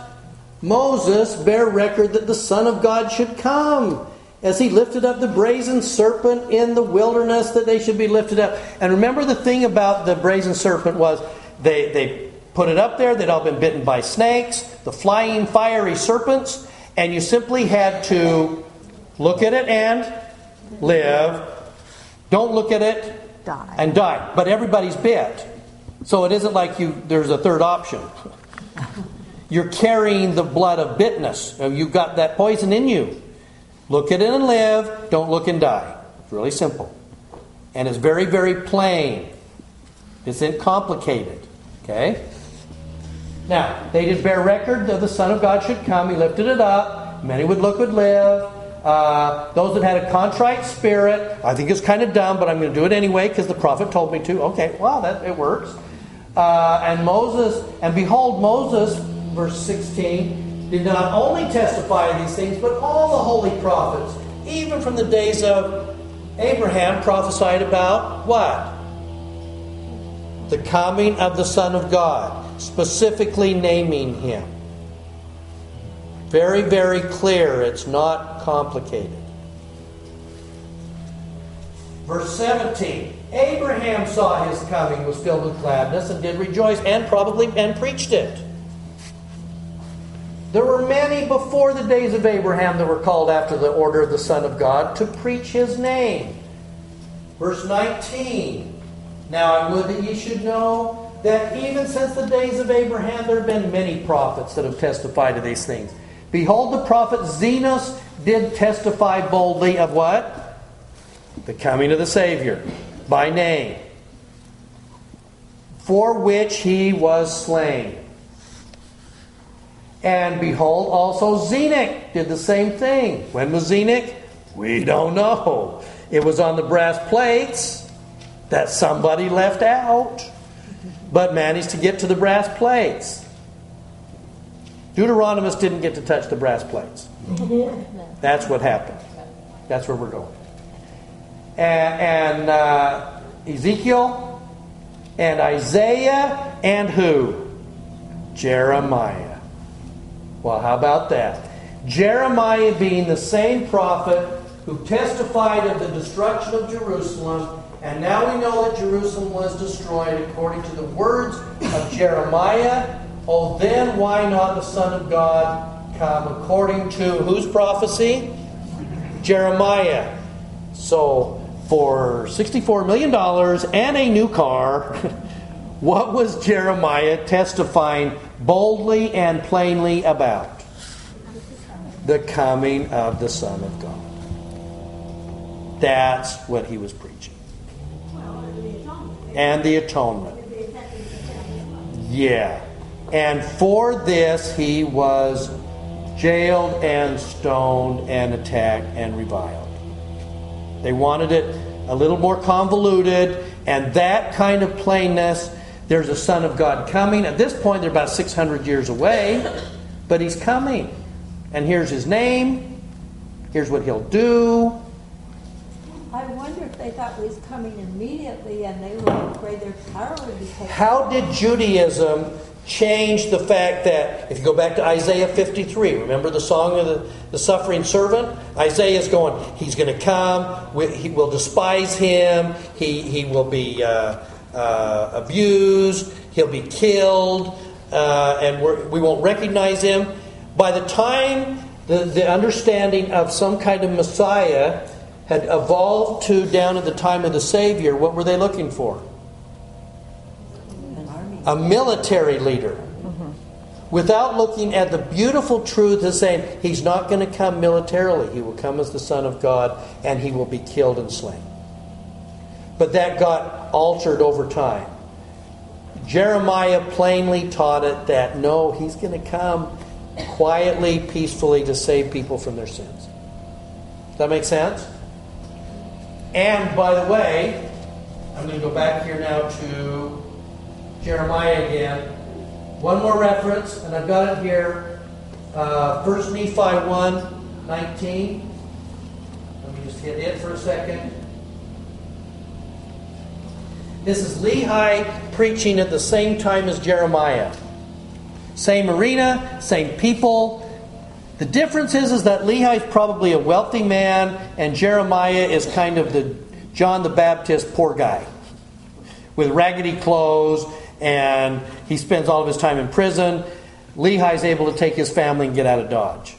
Moses bear record that the Son of God should come? As he lifted up the brazen serpent in the wilderness, that they should be lifted up. And remember the thing about the brazen serpent was they, they put it up there, they'd all been bitten by snakes, the flying fiery serpents, and you simply had to look at it and live. Don't look at it Die. and die. But everybody's bit. So it isn't like you there's a third option. You're carrying the blood of bitness. You've got that poison in you. Look at it and live. Don't look and die. It's really simple. And it's very, very plain. It's uncomplicated. Okay? Now, they did bear record that the Son of God should come. He lifted it up. Many would look, would live. Uh, those that had a contrite spirit, I think it's kind of dumb, but I'm going to do it anyway because the prophet told me to. Okay, well, that it works. Uh, and Moses, and behold, Moses, verse 16, did not only testify these things, but all the holy prophets, even from the days of Abraham, prophesied about what? The coming of the Son of God. specifically naming him. Very, very clear. It's not complicated. Verse 17 Abraham saw his coming, was filled with gladness, and did rejoice, and probably and preached it. There were many before the days of Abraham that were called after the order of the Son of God to preach his name. Verse 19 Now I would that ye should know that even since the days of Abraham there have been many prophets that have testified to these things. Behold, the prophet Zenos did testify boldly of what? The coming of the Savior by name, for which he was slain. And behold, also Zenock did the same thing. When was Zenock? We don't know. It was on the brass plates that somebody left out, but managed to get to the brass plates. Deuteronomist didn't get to touch the brass plates. That's what happened. That's where we're going. And, and uh, Ezekiel, and Isaiah, and who? Jeremiah. Well, how about that? Jeremiah being the same prophet who testified of the destruction of Jerusalem, and now we know that Jerusalem was destroyed according to the words of Jeremiah. Oh, then why not the Son of God come according to whose prophecy? Jeremiah. So, for $64 million and a new car, what was Jeremiah testifying boldly and plainly about? The coming of the Son of God. That's what he was preaching. And the atonement. Yeah. And for this he was jailed and stoned and attacked and reviled. They wanted it a little more convoluted and that kind of plainness. There's a Son of God coming. At this point, they're about 600 years away, but he's coming. And here's his name. Here's what he'll do. I wonder if they thought he was coming immediately and they were afraid their power would be taken. How did Judaism change the fact that, if you go back to Isaiah 53, remember the song of the, the suffering servant? Isaiah is going, he's going to come, we, he will despise him, he, he will be uh, uh, abused, he'll be killed, uh, and we're, we won't recognize him. By the time the, the understanding of some kind of Messiah had evolved to down at the time of the Savior, what were they looking for? A military leader without looking at the beautiful truth of saying he's not going to come militarily. He will come as the Son of God and he will be killed and slain. But that got altered over time. Jeremiah plainly taught it that no, he's going to come quietly, peacefully to save people from their sins. Does that make sense? And by the way, I'm going to go back here now to Jeremiah again. One more reference, and I've got it here. Uh, 1 Nephi 1 19. Let me just hit it for a second. This is Lehi preaching at the same time as Jeremiah. Same arena, same people. The difference is, is that Lehi is probably a wealthy man, and Jeremiah is kind of the John the Baptist poor guy with raggedy clothes, and he spends all of his time in prison. Lehi is able to take his family and get out of Dodge.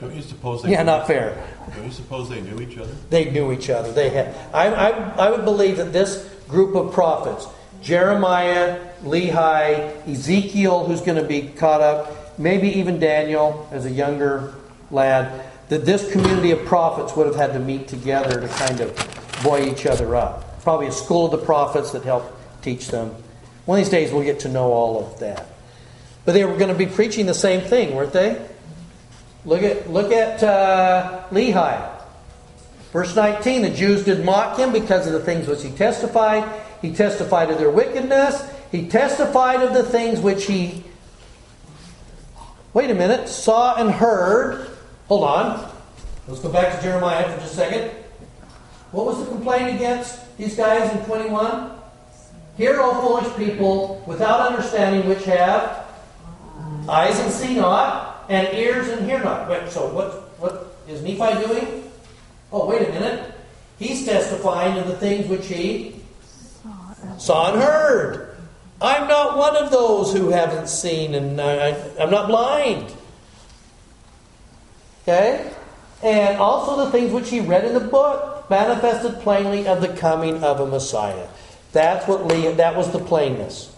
Don't you suppose they Yeah, knew- not fair. Don't you suppose they knew each other? They knew each other. They had. I, I, I would believe that this group of prophets, Jeremiah, Lehi, Ezekiel, who's going to be caught up, maybe even Daniel as a younger lad, that this community of prophets would have had to meet together to kind of buoy each other up. Probably a school of the prophets that helped teach them. One of these days we'll get to know all of that. But they were going to be preaching the same thing, weren't they? Look at look at uh, Lehi. Verse 19, the Jews did mock him because of the things which he testified. He testified of their wickedness. He testified of the things which he, wait a minute, saw and heard. Hold on. Let's go back to Jeremiah for just a second. What was the complaint against these guys in 21? Hear, O foolish people, without understanding, which have eyes and see not, and ears and hear not. Wait, so what, what is Nephi doing? Oh, wait a minute. He's testifying to the things which he saw and heard. I'm not one of those who haven't seen, and I, I'm not blind. Okay? And also the things which he read in the book manifested plainly of the coming of a Messiah. That's what Le- that was the plainness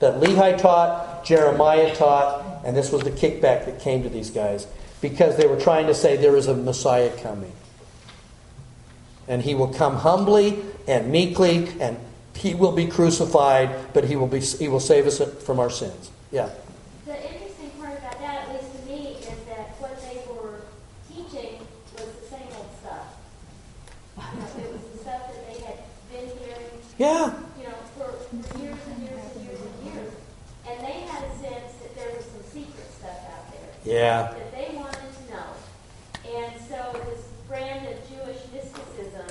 that Lehi taught, Jeremiah taught, and this was the kickback that came to these guys because they were trying to say there is a Messiah coming. And he will come humbly and meekly, and he will be crucified, but he will, be, he will save us from our sins. Yeah. The interesting part about that, at least to me, is that what they were teaching was the same old stuff. You know, it was the stuff that they had been hearing, Yeah. you know, for, for years and years and years and years. And they had a sense that there was some secret stuff out there. Yeah. That they wanted to know. And so this brand of Jewish mysticism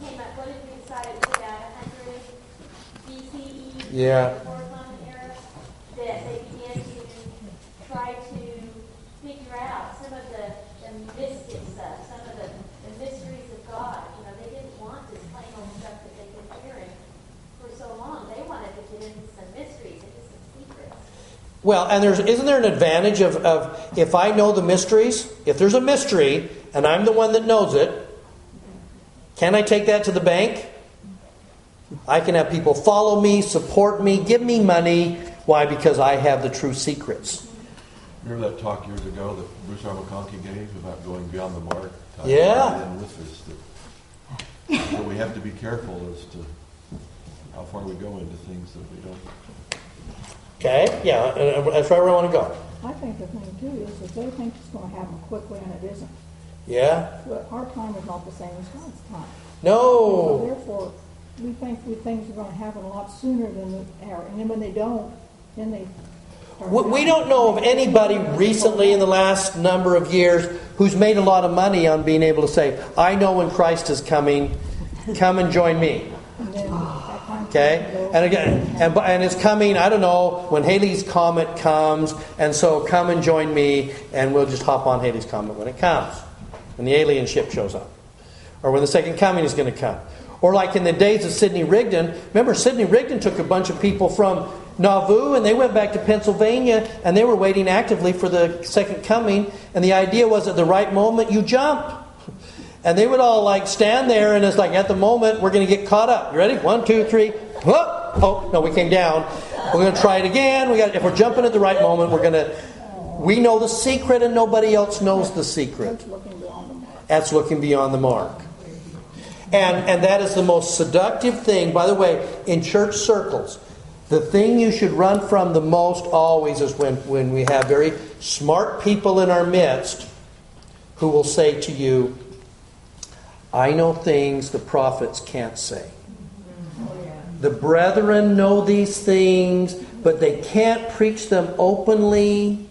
came up, what did we decide it was about 100 BCE? Yeah. Before Common Era, that they began to try to figure out some of the, the mystic stuff, some of the, the mysteries of God. You know, they didn't want this plain old stuff that they've been hearing for so long. They wanted to get into some mysteries, into some secrets. Well, and there's isn't there an advantage of, of if I know the mysteries? If there's a mystery and I'm the one that knows it, can I take that to the bank? I can have people follow me, support me, give me money. Why? Because I have the true secrets. Remember that talk years ago that Bruce R. McConkie gave about going beyond the mark? Yeah. about with this, that, that we have to be careful as to how far we go into things that we don't. Okay? Yeah, and- and that's where I want to go. I think the thing too is that they think it's gonna happen quickly and it isn't. Yeah? But our time is not the same as God's time. So No. therefore, we think we, things are gonna happen a lot sooner than they are, and then when they don't, then they. We we don't know of anybody recently in the last number of years who's made a lot of money on being able to say, I know when Christ is coming, come and join me. And then that time Okay? And again, and, and it's coming, I don't know, when Halley's Comet comes, and so come and join me, and we'll just hop on Halley's Comet when it comes, when the alien ship shows up, or when the second coming is going to come. Or like in the days of Sidney Rigdon, remember Sidney Rigdon took a bunch of people from Nauvoo and they went back to Pennsylvania and they were waiting actively for the second coming, and the idea was at the right moment you jump. And they would all like stand there, and it's like at the moment we're going to get caught up. You ready? One, two, three. Whoop! Oh no, we came down. We're going to try it again. We got. If we're jumping at the right moment, we're going to. We know the secret, and nobody else knows the secret. That's looking beyond the mark. That's looking beyond the mark. And and that is the most seductive thing. By the way, in church circles, the thing you should run from the most always is when, when we have very smart people in our midst who will say to you, I know things the prophets can't say. The brethren know these things, but they can't preach them openly.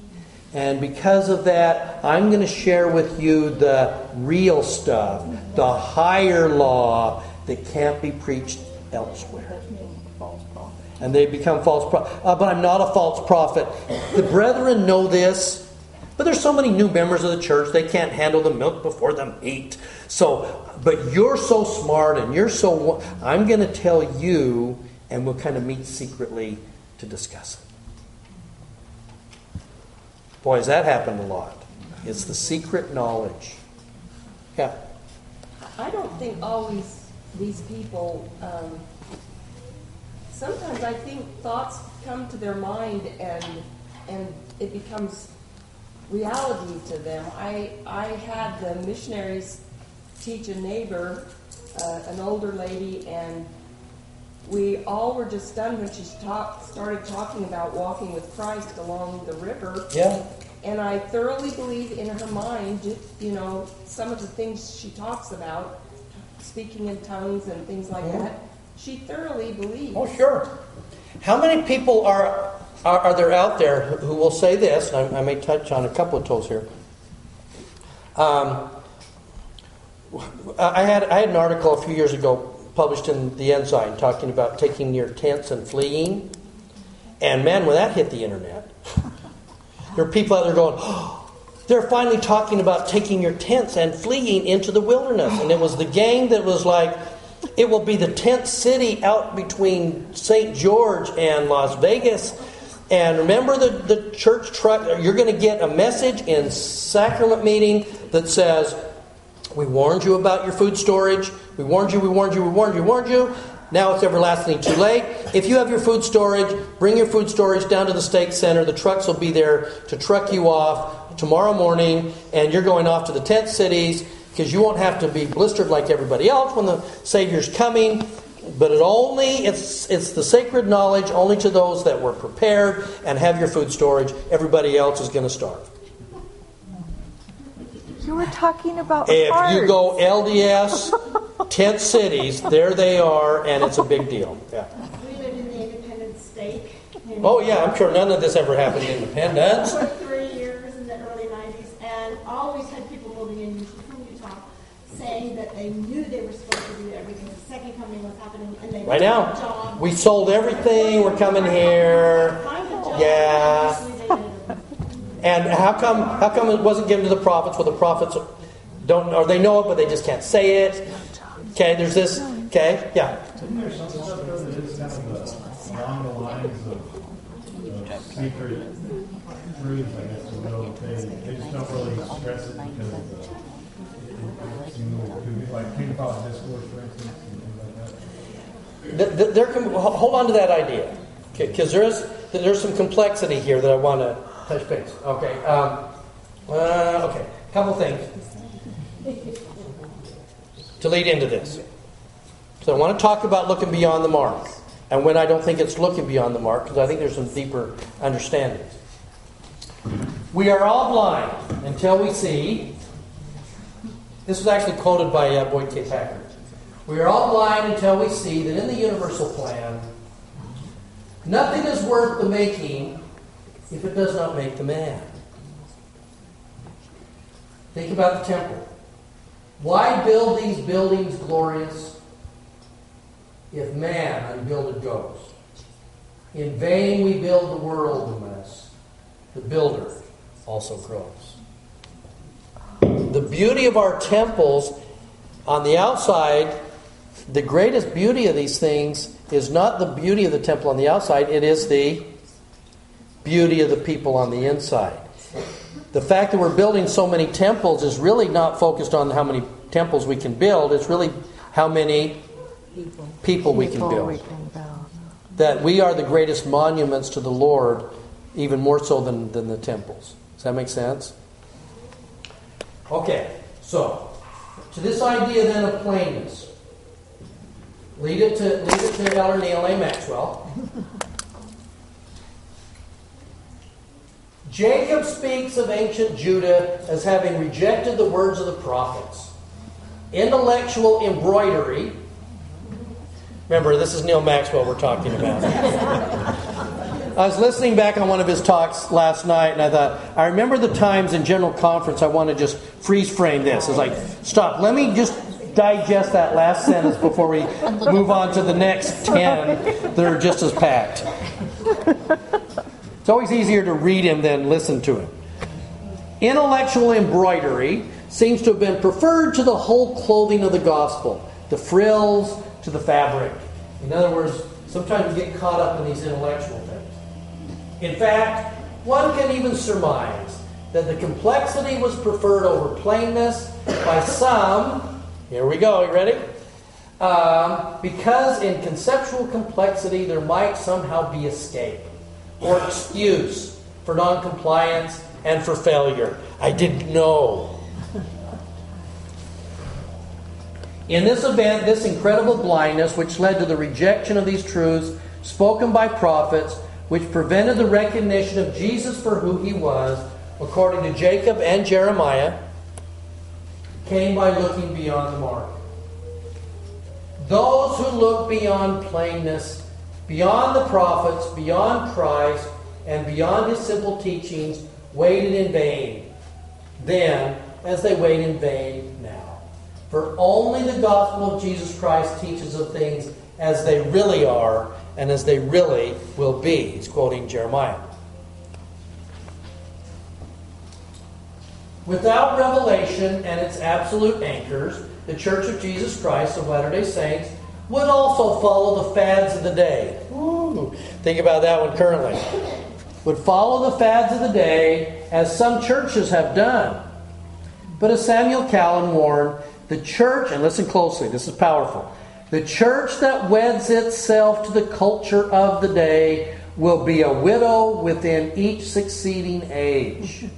And because of that, I'm going to share with you the real stuff, the higher law that can't be preached elsewhere. And they become false prophets. Uh, but I'm not a false prophet. The brethren know this, but there's so many new members of the church, they can't handle the milk before the meat. So, but you're so smart and you're so. I'm going to tell you, and we'll kind of meet secretly to discuss it. Boy, has that happened a lot. It's the secret knowledge. Yeah. I don't think always these people, um, sometimes I think thoughts come to their mind and, and it becomes reality to them. I, I had the missionaries teach a neighbor, uh, an older lady, and we all were just stunned when she talk, started talking about walking with Christ along the river. Yeah. And I thoroughly believe in her mind, you know, some of the things she talks about, speaking in tongues and things like Yeah. that. She thoroughly believes. Oh, sure. How many people are, are, are there out there who will say this? I, I may touch on a couple of tools here. Um, I had, I had an article a few years ago published in the Ensign talking about taking your tents and fleeing. And man, when that hit the internet, there are people out there going, oh, they're finally talking about taking your tents and fleeing into the wilderness. And it was the gang that was like, it will be the tent city out between St. George and Las Vegas. And remember the, the church truck, you're going to get a message in sacrament meeting that says, We warned you about your food storage. We warned you, we warned you, we warned you, warned you. Now it's everlastingly too late. If you have your food storage, bring your food storage down to the stake center. The trucks will be there to truck you off tomorrow morning, and you're going off to the tent cities because you won't have to be blistered like everybody else when the Savior's coming. But it only it's it's the sacred knowledge only to those that were prepared and have your food storage. Everybody else is going to starve. You were talking about If hearts. you go LDS tent cities, there they are, and it's a big deal. Yeah. We lived in the independent state. and- Oh yeah, I'm sure none of this ever happened in Independence. For three years in the early nineties, and always had people moving in from Utah, saying that they knew they were supposed to do everything the second coming was happening, and they. Right now, job. we sold everything. We're coming here. Find a job, Yeah. actually they did. And how come how come it wasn't given to the prophets? Well, the prophets don't or they know it, but they just can't say it. Okay, there's this. Okay, yeah. Isn't some stuff that is kind of uh, along the lines of, of secret truths, I guess, you know, they, they just don't really stress it because of the, it, it seems to be like King Follett Discourse, for instance, hold on to that idea, because there's there's some complexity here that I want to touch base. Okay, um, uh, okay, couple things to lead into this. So I want to talk about looking beyond the mark, and when I don't think it's looking beyond the mark, because I think there's some deeper understandings. We are all blind until we see. This was actually quoted by uh, Boyd K. Packer. We are all blind until we see that in the universal plan, nothing is worth the making if it does not make the man. Think about the temple. Why build these buildings glorious if man unbuilded goes? In vain we build the world unless the builder also grows. The beauty of our temples on the outside, the greatest beauty of these things is not the beauty of the temple on the outside, it is the beauty of the people on the inside. The fact that we're building so many temples is really not focused on how many temples we can build, it's really how many people we can People build. we can build. That we are the greatest monuments to the Lord, even more so than, than the temples. Does that make sense? Okay, so to this idea then of plainness, lead it to lead it to Elder Neal A. Maxwell. Jacob speaks of ancient Judah as having rejected the words of the prophets. Intellectual embroidery. Remember, this is Neal Maxwell we're talking about. I was listening back on one of his talks last night, and I thought, I remember the times in General Conference I want to just freeze frame this. It's like, stop, let me just digest that last sentence before we move on to the next 10 that are just as packed. It's always easier to read him than listen to him. Intellectual embroidery seems to have been preferred to the whole clothing of the gospel, the frills to the fabric. In other words, sometimes we get caught up in these intellectual things. In fact, one can even surmise that the complexity was preferred over plainness by some. Here we go, you ready? Um, because in conceptual complexity there might somehow be escape or excuse for noncompliance and for failure. I didn't know. In this event, this incredible blindness, which led to the rejection of these truths spoken by prophets, which prevented the recognition of Jesus for who he was, according to Jacob and Jeremiah, came by looking beyond the mark. Those who look beyond plainness, beyond the prophets, beyond Christ, and beyond his simple teachings, waited in vain. Then, as they wait in vain now. For only the gospel of Jesus Christ teaches of things as they really are and as they really will be. He's quoting Jeremiah. Without revelation and its absolute anchors, the Church of Jesus Christ of Latter day Saints would also follow the fads of the day. Ooh, think about that one currently. Would follow the fads of the day as some churches have done. But as Samuel Callan warned, the church, and listen closely, this is powerful. The church that weds itself to the culture of the day will be a widow within each succeeding age.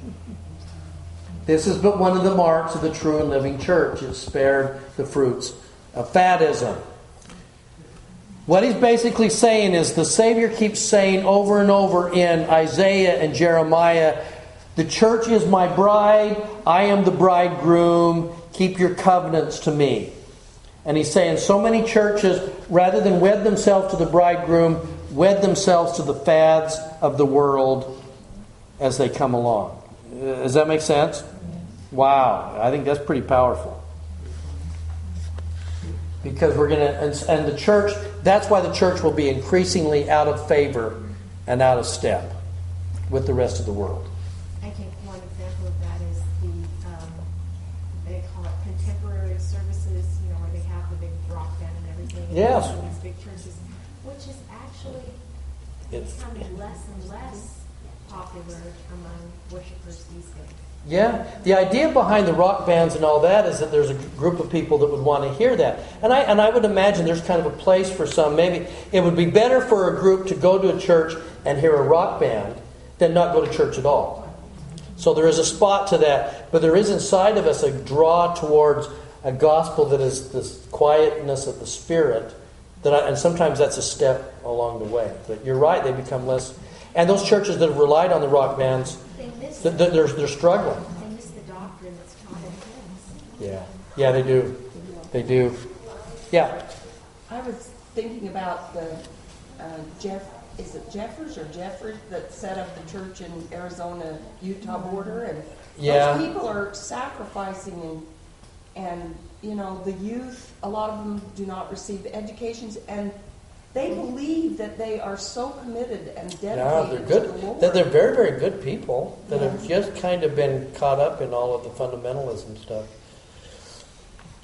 This is but one of the marks of the true and living church. It spared the fruits of faddism. What he's basically saying is the Savior keeps saying over and over in Isaiah and Jeremiah, The church is my bride, I am the bridegroom, keep your covenants to me. And he's saying so many churches, rather than wed themselves to the bridegroom, wed themselves to the fads of the world as they come along. Does that make sense? Wow, I think that's pretty powerful because we're going to, and, and, the church, that's why the church will be increasingly out of favor and out of step with the rest of the world. I think one example of that is the, um, they call it contemporary services, you know, where they have the big rock band and everything. Yes. And these big churches, which is actually it's, becoming less and less popular among worshipers these days. Yeah, the idea behind the rock bands and all that is that there's a group of people that would want to hear that. And I, and I would imagine there's kind of a place for some. Maybe it would be better for a group to go to a church and hear a rock band than not go to church at all. So there is a spot to that. But there is inside of us a draw towards a gospel that is this quietness of the Spirit. That I, and sometimes that's a step along the way. But you're right, they become less. And those churches that have relied on the rock bands they're, they're, they're struggling. They miss the doctrine that's taught in kids. Yeah. Yeah, they do. They do. Yeah. I was thinking about the uh, Jeff. Is it Jeffers or Jeffers that set up the church in Arizona Utah border, and yeah. those people are sacrificing and and you know the youth. A lot of them do not receive the educations, and they believe that they are so committed and dedicated yeah, they're good. to the Lord. That they're very, very good people that yeah. have just kind of been caught up in all of the fundamentalism stuff.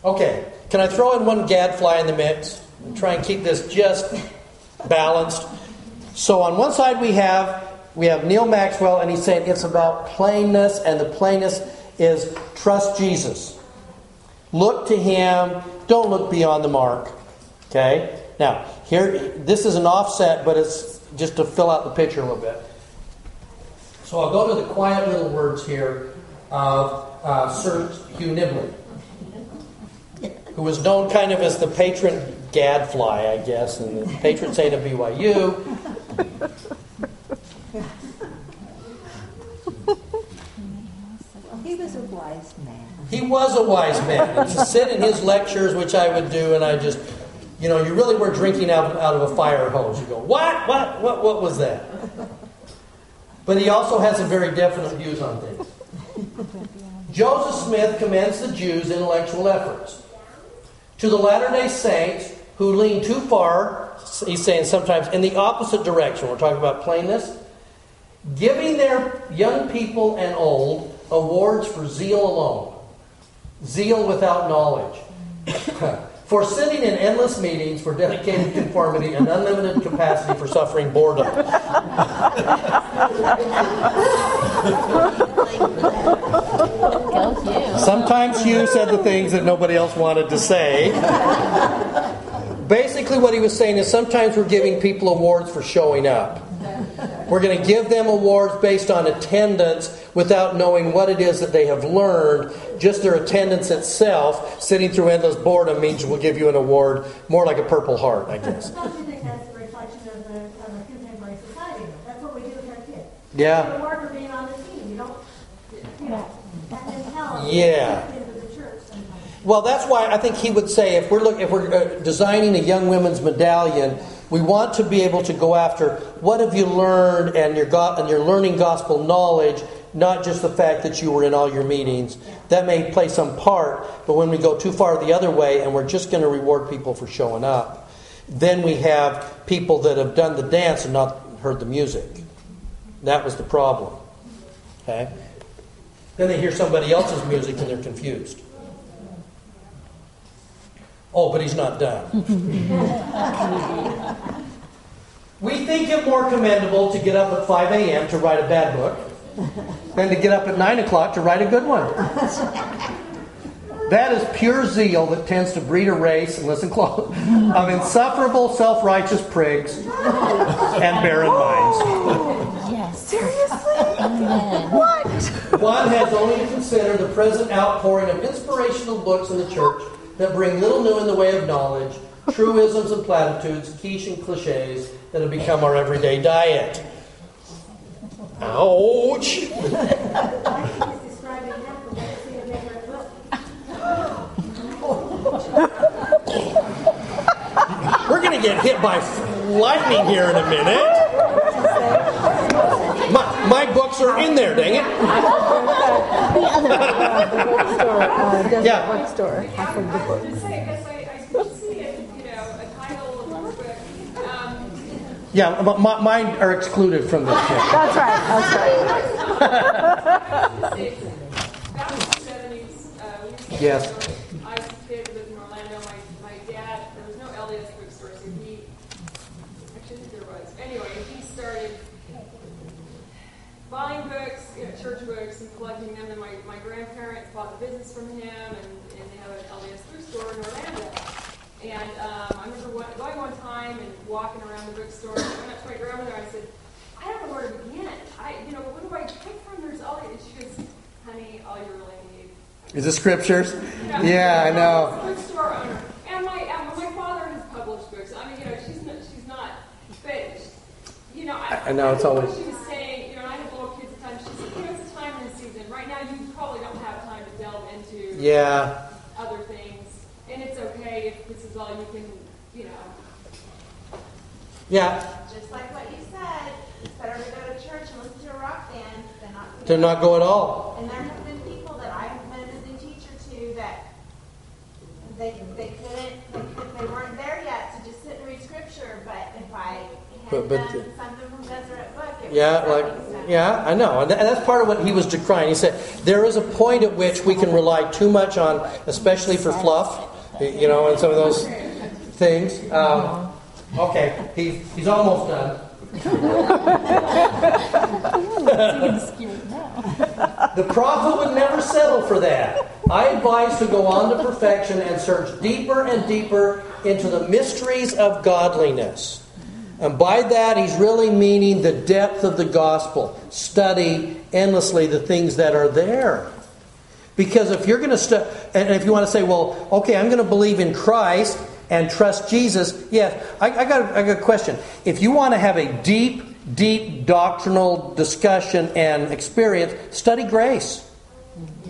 Okay, can I throw in one gadfly in the mix and try and keep this just balanced? So on one side we have we have Neal Maxwell, and he's saying it's about plainness, and the plainness is trust Jesus. Look to Him. Don't look beyond the mark. Okay. Now, here, this is an offset, but it's just to fill out the picture a little bit. So I'll go to the quiet little words here of uh, Sir Hugh Nibley, who was known kind of as the patron gadfly, I guess, and the patron saint of BYU. He was a wise man. He was a wise man. To sit in his lectures, which I would do, and I just you know, you really were drinking out, out of a fire hose. You go, what? What? What? What was that? But he also has some very definite views on things. Joseph Smith commends the Jews' intellectual efforts. To the Latter day Saints who lean too far, he's saying sometimes in the opposite direction, we're talking about plainness, giving their young people and old awards for zeal alone, zeal without knowledge. for sitting in endless meetings for dedicated conformity and unlimited capacity for suffering boredom. Sometimes Hugh said the things that nobody else wanted to say. Basically, what he was saying is sometimes we're giving people awards for showing up. We're going to give them awards based on attendance without knowing what it is that they have learned. Just their attendance itself, sitting through endless boredom, means we'll give you an award, more like a Purple Heart, I guess. Don't think that's a reflection of the, of the contemporary society? That's what we do with our kids. Yeah. The award for being on the team. You don't, you know, and then tell Yeah. Well, that's why I think he would say if we're look, if we're uh, designing a young women's medallion, we want to be able to go after what have you learned and your and your learning gospel knowledge not just the fact that you were in all your meetings. That may play some part, but when we go too far the other way and we're just going to reward people for showing up, then we have people that have done the dance and not heard the music. That was the problem. Okay? Then they hear somebody else's music and they're confused. Oh, but he's not done. we think it more commendable to get up at 5 a.m. to write a bad book than to get up at 9 o'clock to write a good one. That is pure zeal that tends to breed a race, and listen close, of insufferable self righteous prigs and barren minds. Yes. Seriously? Amen. What? One has only to consider the present outpouring of inspirational books in the church that bring little new in the way of knowledge, truisms and platitudes, kitsch and cliches that have become our everyday diet. Ouch! He's describing that, but let's see if they read book. We're going to get hit by lightning here in a minute. My, my books are in there, dang it. the other uh, the bookstore, uh, Deseret Yeah. Bookstore, half of the books. was gonna say, because I, I did see it, you know, a title of a book. Um, Yeah, but my, mine are excluded from this. Yeah. That's right. That's right. Back in the seventies, uh, we used to Yes. I was a kid, in Orlando, my, my dad, there was no LDS bookstore, so he, actually, there was, anyway, he started buying books, you know, church books and collecting them, and my, my grandparents bought the business from him, and, and they have an LDS bookstore in Orlando. And, um, I remember one, going one time and walking around the bookstore, and I went up to my grandmother, And I said, I don't know where to begin. I, you know, what do I pick from? There's all, and she goes, honey, all you really need Is it scriptures? Yeah, I know. Bookstore owner, and my and my father has published books. I mean, you know, she's not, she's not, but you know, I, I know, it's always- What she was saying, you know, I have little kids at the time. She said, you know, it's a time in the season. Right now, you probably don't have time to delve into Yeah. other things, and it's okay if this is all you can, you know. Yeah. Just like what you said, it's better to go to church and listen to a rock band than not to To not go at all. And there have been people that I've been a visiting teacher to that they, they couldn't, they, they weren't there yet to just sit and read scripture, but if I But- but the- something from Deseret Book, Yeah, like, something. yeah, I know. And tha- and that's part of what he was decrying. He said, there is a point at which we can rely too much on, especially for fluff, you know, and some of those things. Um, okay, he, he's almost done. The prophet would never settle for that. I advise to go on to perfection and search deeper and deeper into the mysteries of godliness. And by that, he's really meaning the depth of the gospel. Study endlessly the things that are there. Because if you're going to study, and if you want to say, well, okay, I'm going to believe in Christ and trust Jesus, yes, I, I, got, I got a question. If you want to have a deep, deep doctrinal discussion and experience, study grace.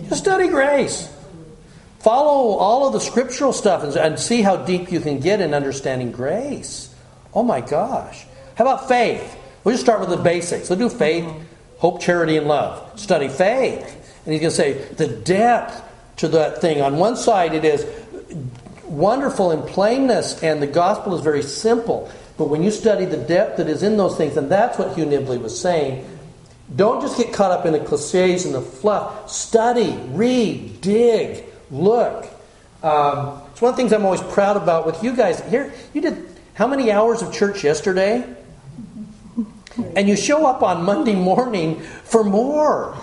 Just study grace. Follow all of the scriptural stuff and, and see how deep you can get in understanding grace. Oh my gosh. How about faith? We'll just start with the basics. We'll do faith, hope, charity, and love. Study faith. And he's going to say the depth to that thing. On one side, it is wonderful in plainness, and the gospel is very simple. But when you study the depth that is in those things, and that's what Hugh Nibley was saying, don't just get caught up in the cliches and the fluff. Study, read, dig, look. Um, it's one of the things I'm always proud about with you guys. Here, you did how many hours of church yesterday? And you show up on Monday morning for more.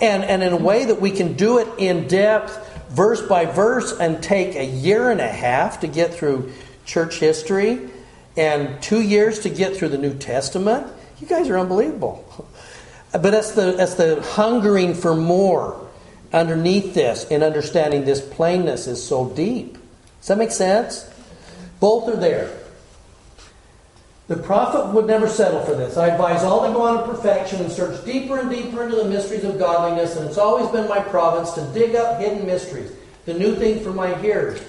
And, and in a way that we can do it in depth, verse by verse, and take a year and a half to get through church history and two years to get through the New Testament. You guys are unbelievable. But that's the, that's the hungering for more underneath this and understanding this plainness is so deep. Does that make sense? Both are there. The prophet would never settle for this. I advise all to go on to perfection and search deeper and deeper into the mysteries of godliness, and it's always been my province to dig up hidden mysteries, the new thing for my hearers.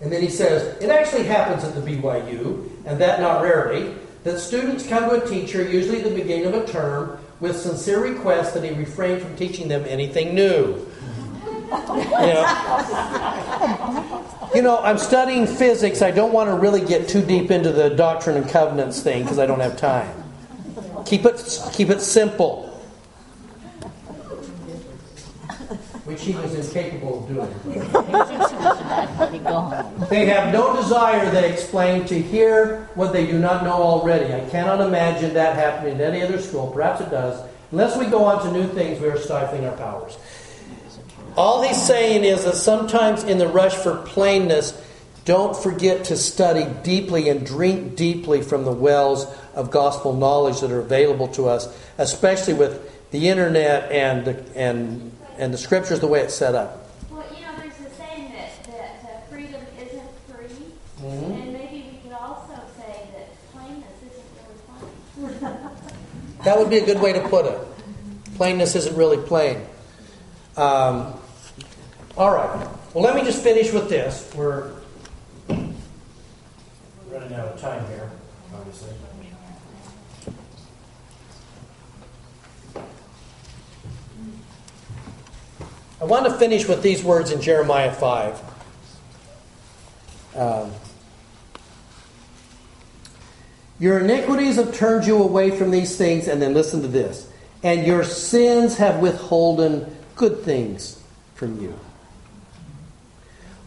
And then he says, it actually happens at the BYU, and that not rarely, that students come to a teacher, usually at the beginning of a term, with sincere request that he refrain from teaching them anything new. You know, you know, I'm studying physics. I don't want to really get too deep into the doctrine and covenants thing because I don't have time. Keep it, keep it simple. Which he was incapable of doing. They have no desire, they explain, to hear what they do not know already. I cannot imagine that happening in any other school. Perhaps it does. Unless we go on to new things, we are stifling our powers. All he's saying is that sometimes in the rush for plainness, don't forget to study deeply and drink deeply from the wells of gospel knowledge that are available to us, especially with the internet and the, and and the scriptures the way it's set up. Well, you know, there's a saying that, that uh, freedom isn't free, Mhm. and maybe we could also say that plainness isn't really plain. That would be a good way to put it. Plainness isn't really plain. Um, all right. Well, let me just finish with this. We're running out of time here, obviously. I want to finish with these words in Jeremiah 5. Um, your iniquities have turned you away from these things, and then listen to this. And your sins have withholden good things from you.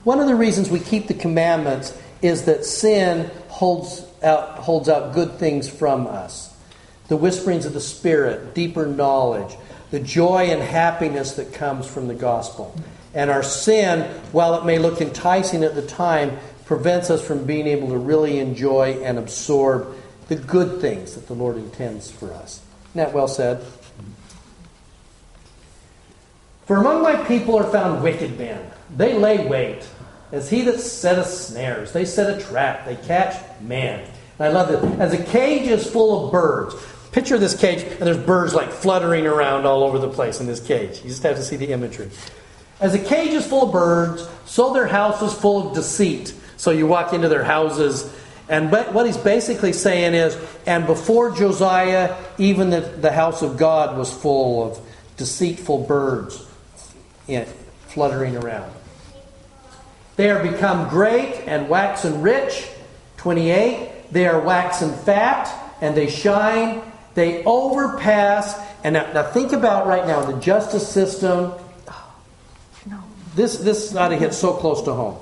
One of the reasons we keep the commandments is that sin holds out, holds out good things from us. The whisperings of the Spirit, deeper knowledge, the joy and happiness that comes from the gospel. And our sin, while it may look enticing at the time, prevents us from being able to really enjoy and absorb the good things that the Lord intends for us. Isn't that well said? For among my people are found wicked men. They lay wait. As he that setteth snares, they set a trap, they catch man. And I love this. As a cage is full of birds. Picture this cage, and there's birds like fluttering around all over the place in this cage. You just have to see the imagery. As a cage is full of birds, so their house is full of deceit. So you walk into their houses, and what he's basically saying is, and before Josiah, even the, the house of God was full of deceitful birds in, fluttering around. They are become great and waxen rich. 28. They are waxen fat and they shine. They overpass. And now, now think about right now the justice system. This, this ought to hit so close to home.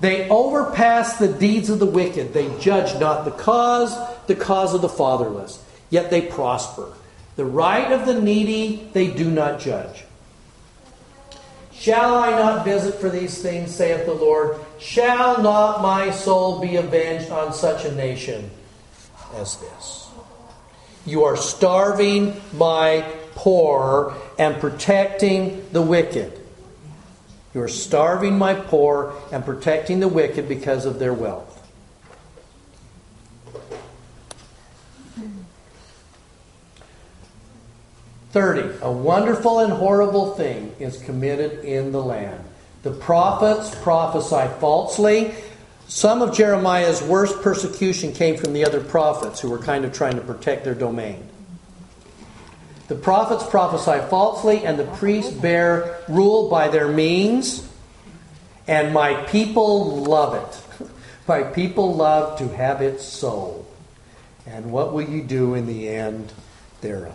They overpass the deeds of the wicked. They judge not the cause, the cause of the fatherless. Yet they prosper. The right of the needy they do not judge. Shall I not visit for these things, saith the Lord? Shall not my soul be avenged on such a nation as this? You are starving my poor and protecting the wicked. You are starving my poor and protecting the wicked because of their wealth. Thirty, a wonderful and horrible thing is committed in the land. The prophets prophesy falsely. Some of Jeremiah's worst persecution came from the other prophets who were kind of trying to protect their domain. The prophets prophesy falsely, and the priests bear rule by their means, and my people love it. My people love to have it so. And what will you do in the end thereof?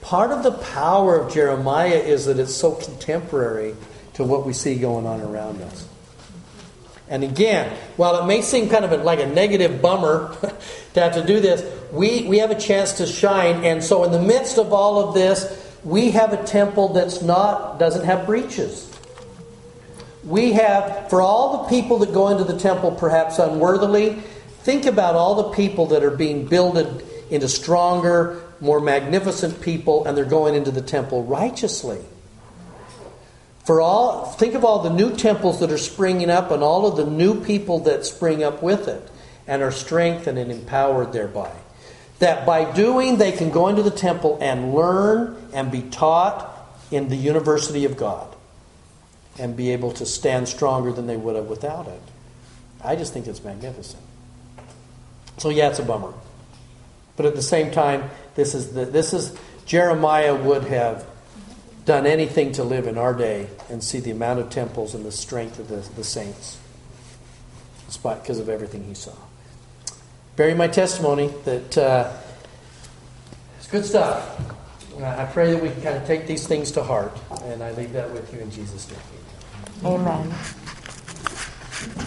Part of the power of Jeremiah is that it's so contemporary to what we see going on around us. And again, while it may seem kind of a, like a negative bummer to have to do this, we, we have a chance to shine. And so, in the midst of all of this, we have a temple that's not doesn't have breaches. We have, for all the people that go into the temple perhaps unworthily, think about all the people that are being builded into stronger, more magnificent people, and they're going into the temple righteously. For all, think of all the new temples that are springing up and all of the new people that spring up with it and are strengthened and empowered thereby. That by doing, they can go into the temple and learn and be taught in the university of God and be able to stand stronger than they would have without it. I just think it's magnificent. So, yeah, it's a bummer. But at the same time, this is the, this is Jeremiah would have done anything to live in our day and see the amount of temples and the strength of the, the saints, because of everything he saw. Bury my testimony that uh, it's good stuff. I pray that we can kind of take these things to heart, and I leave that with you in Jesus' name. Amen.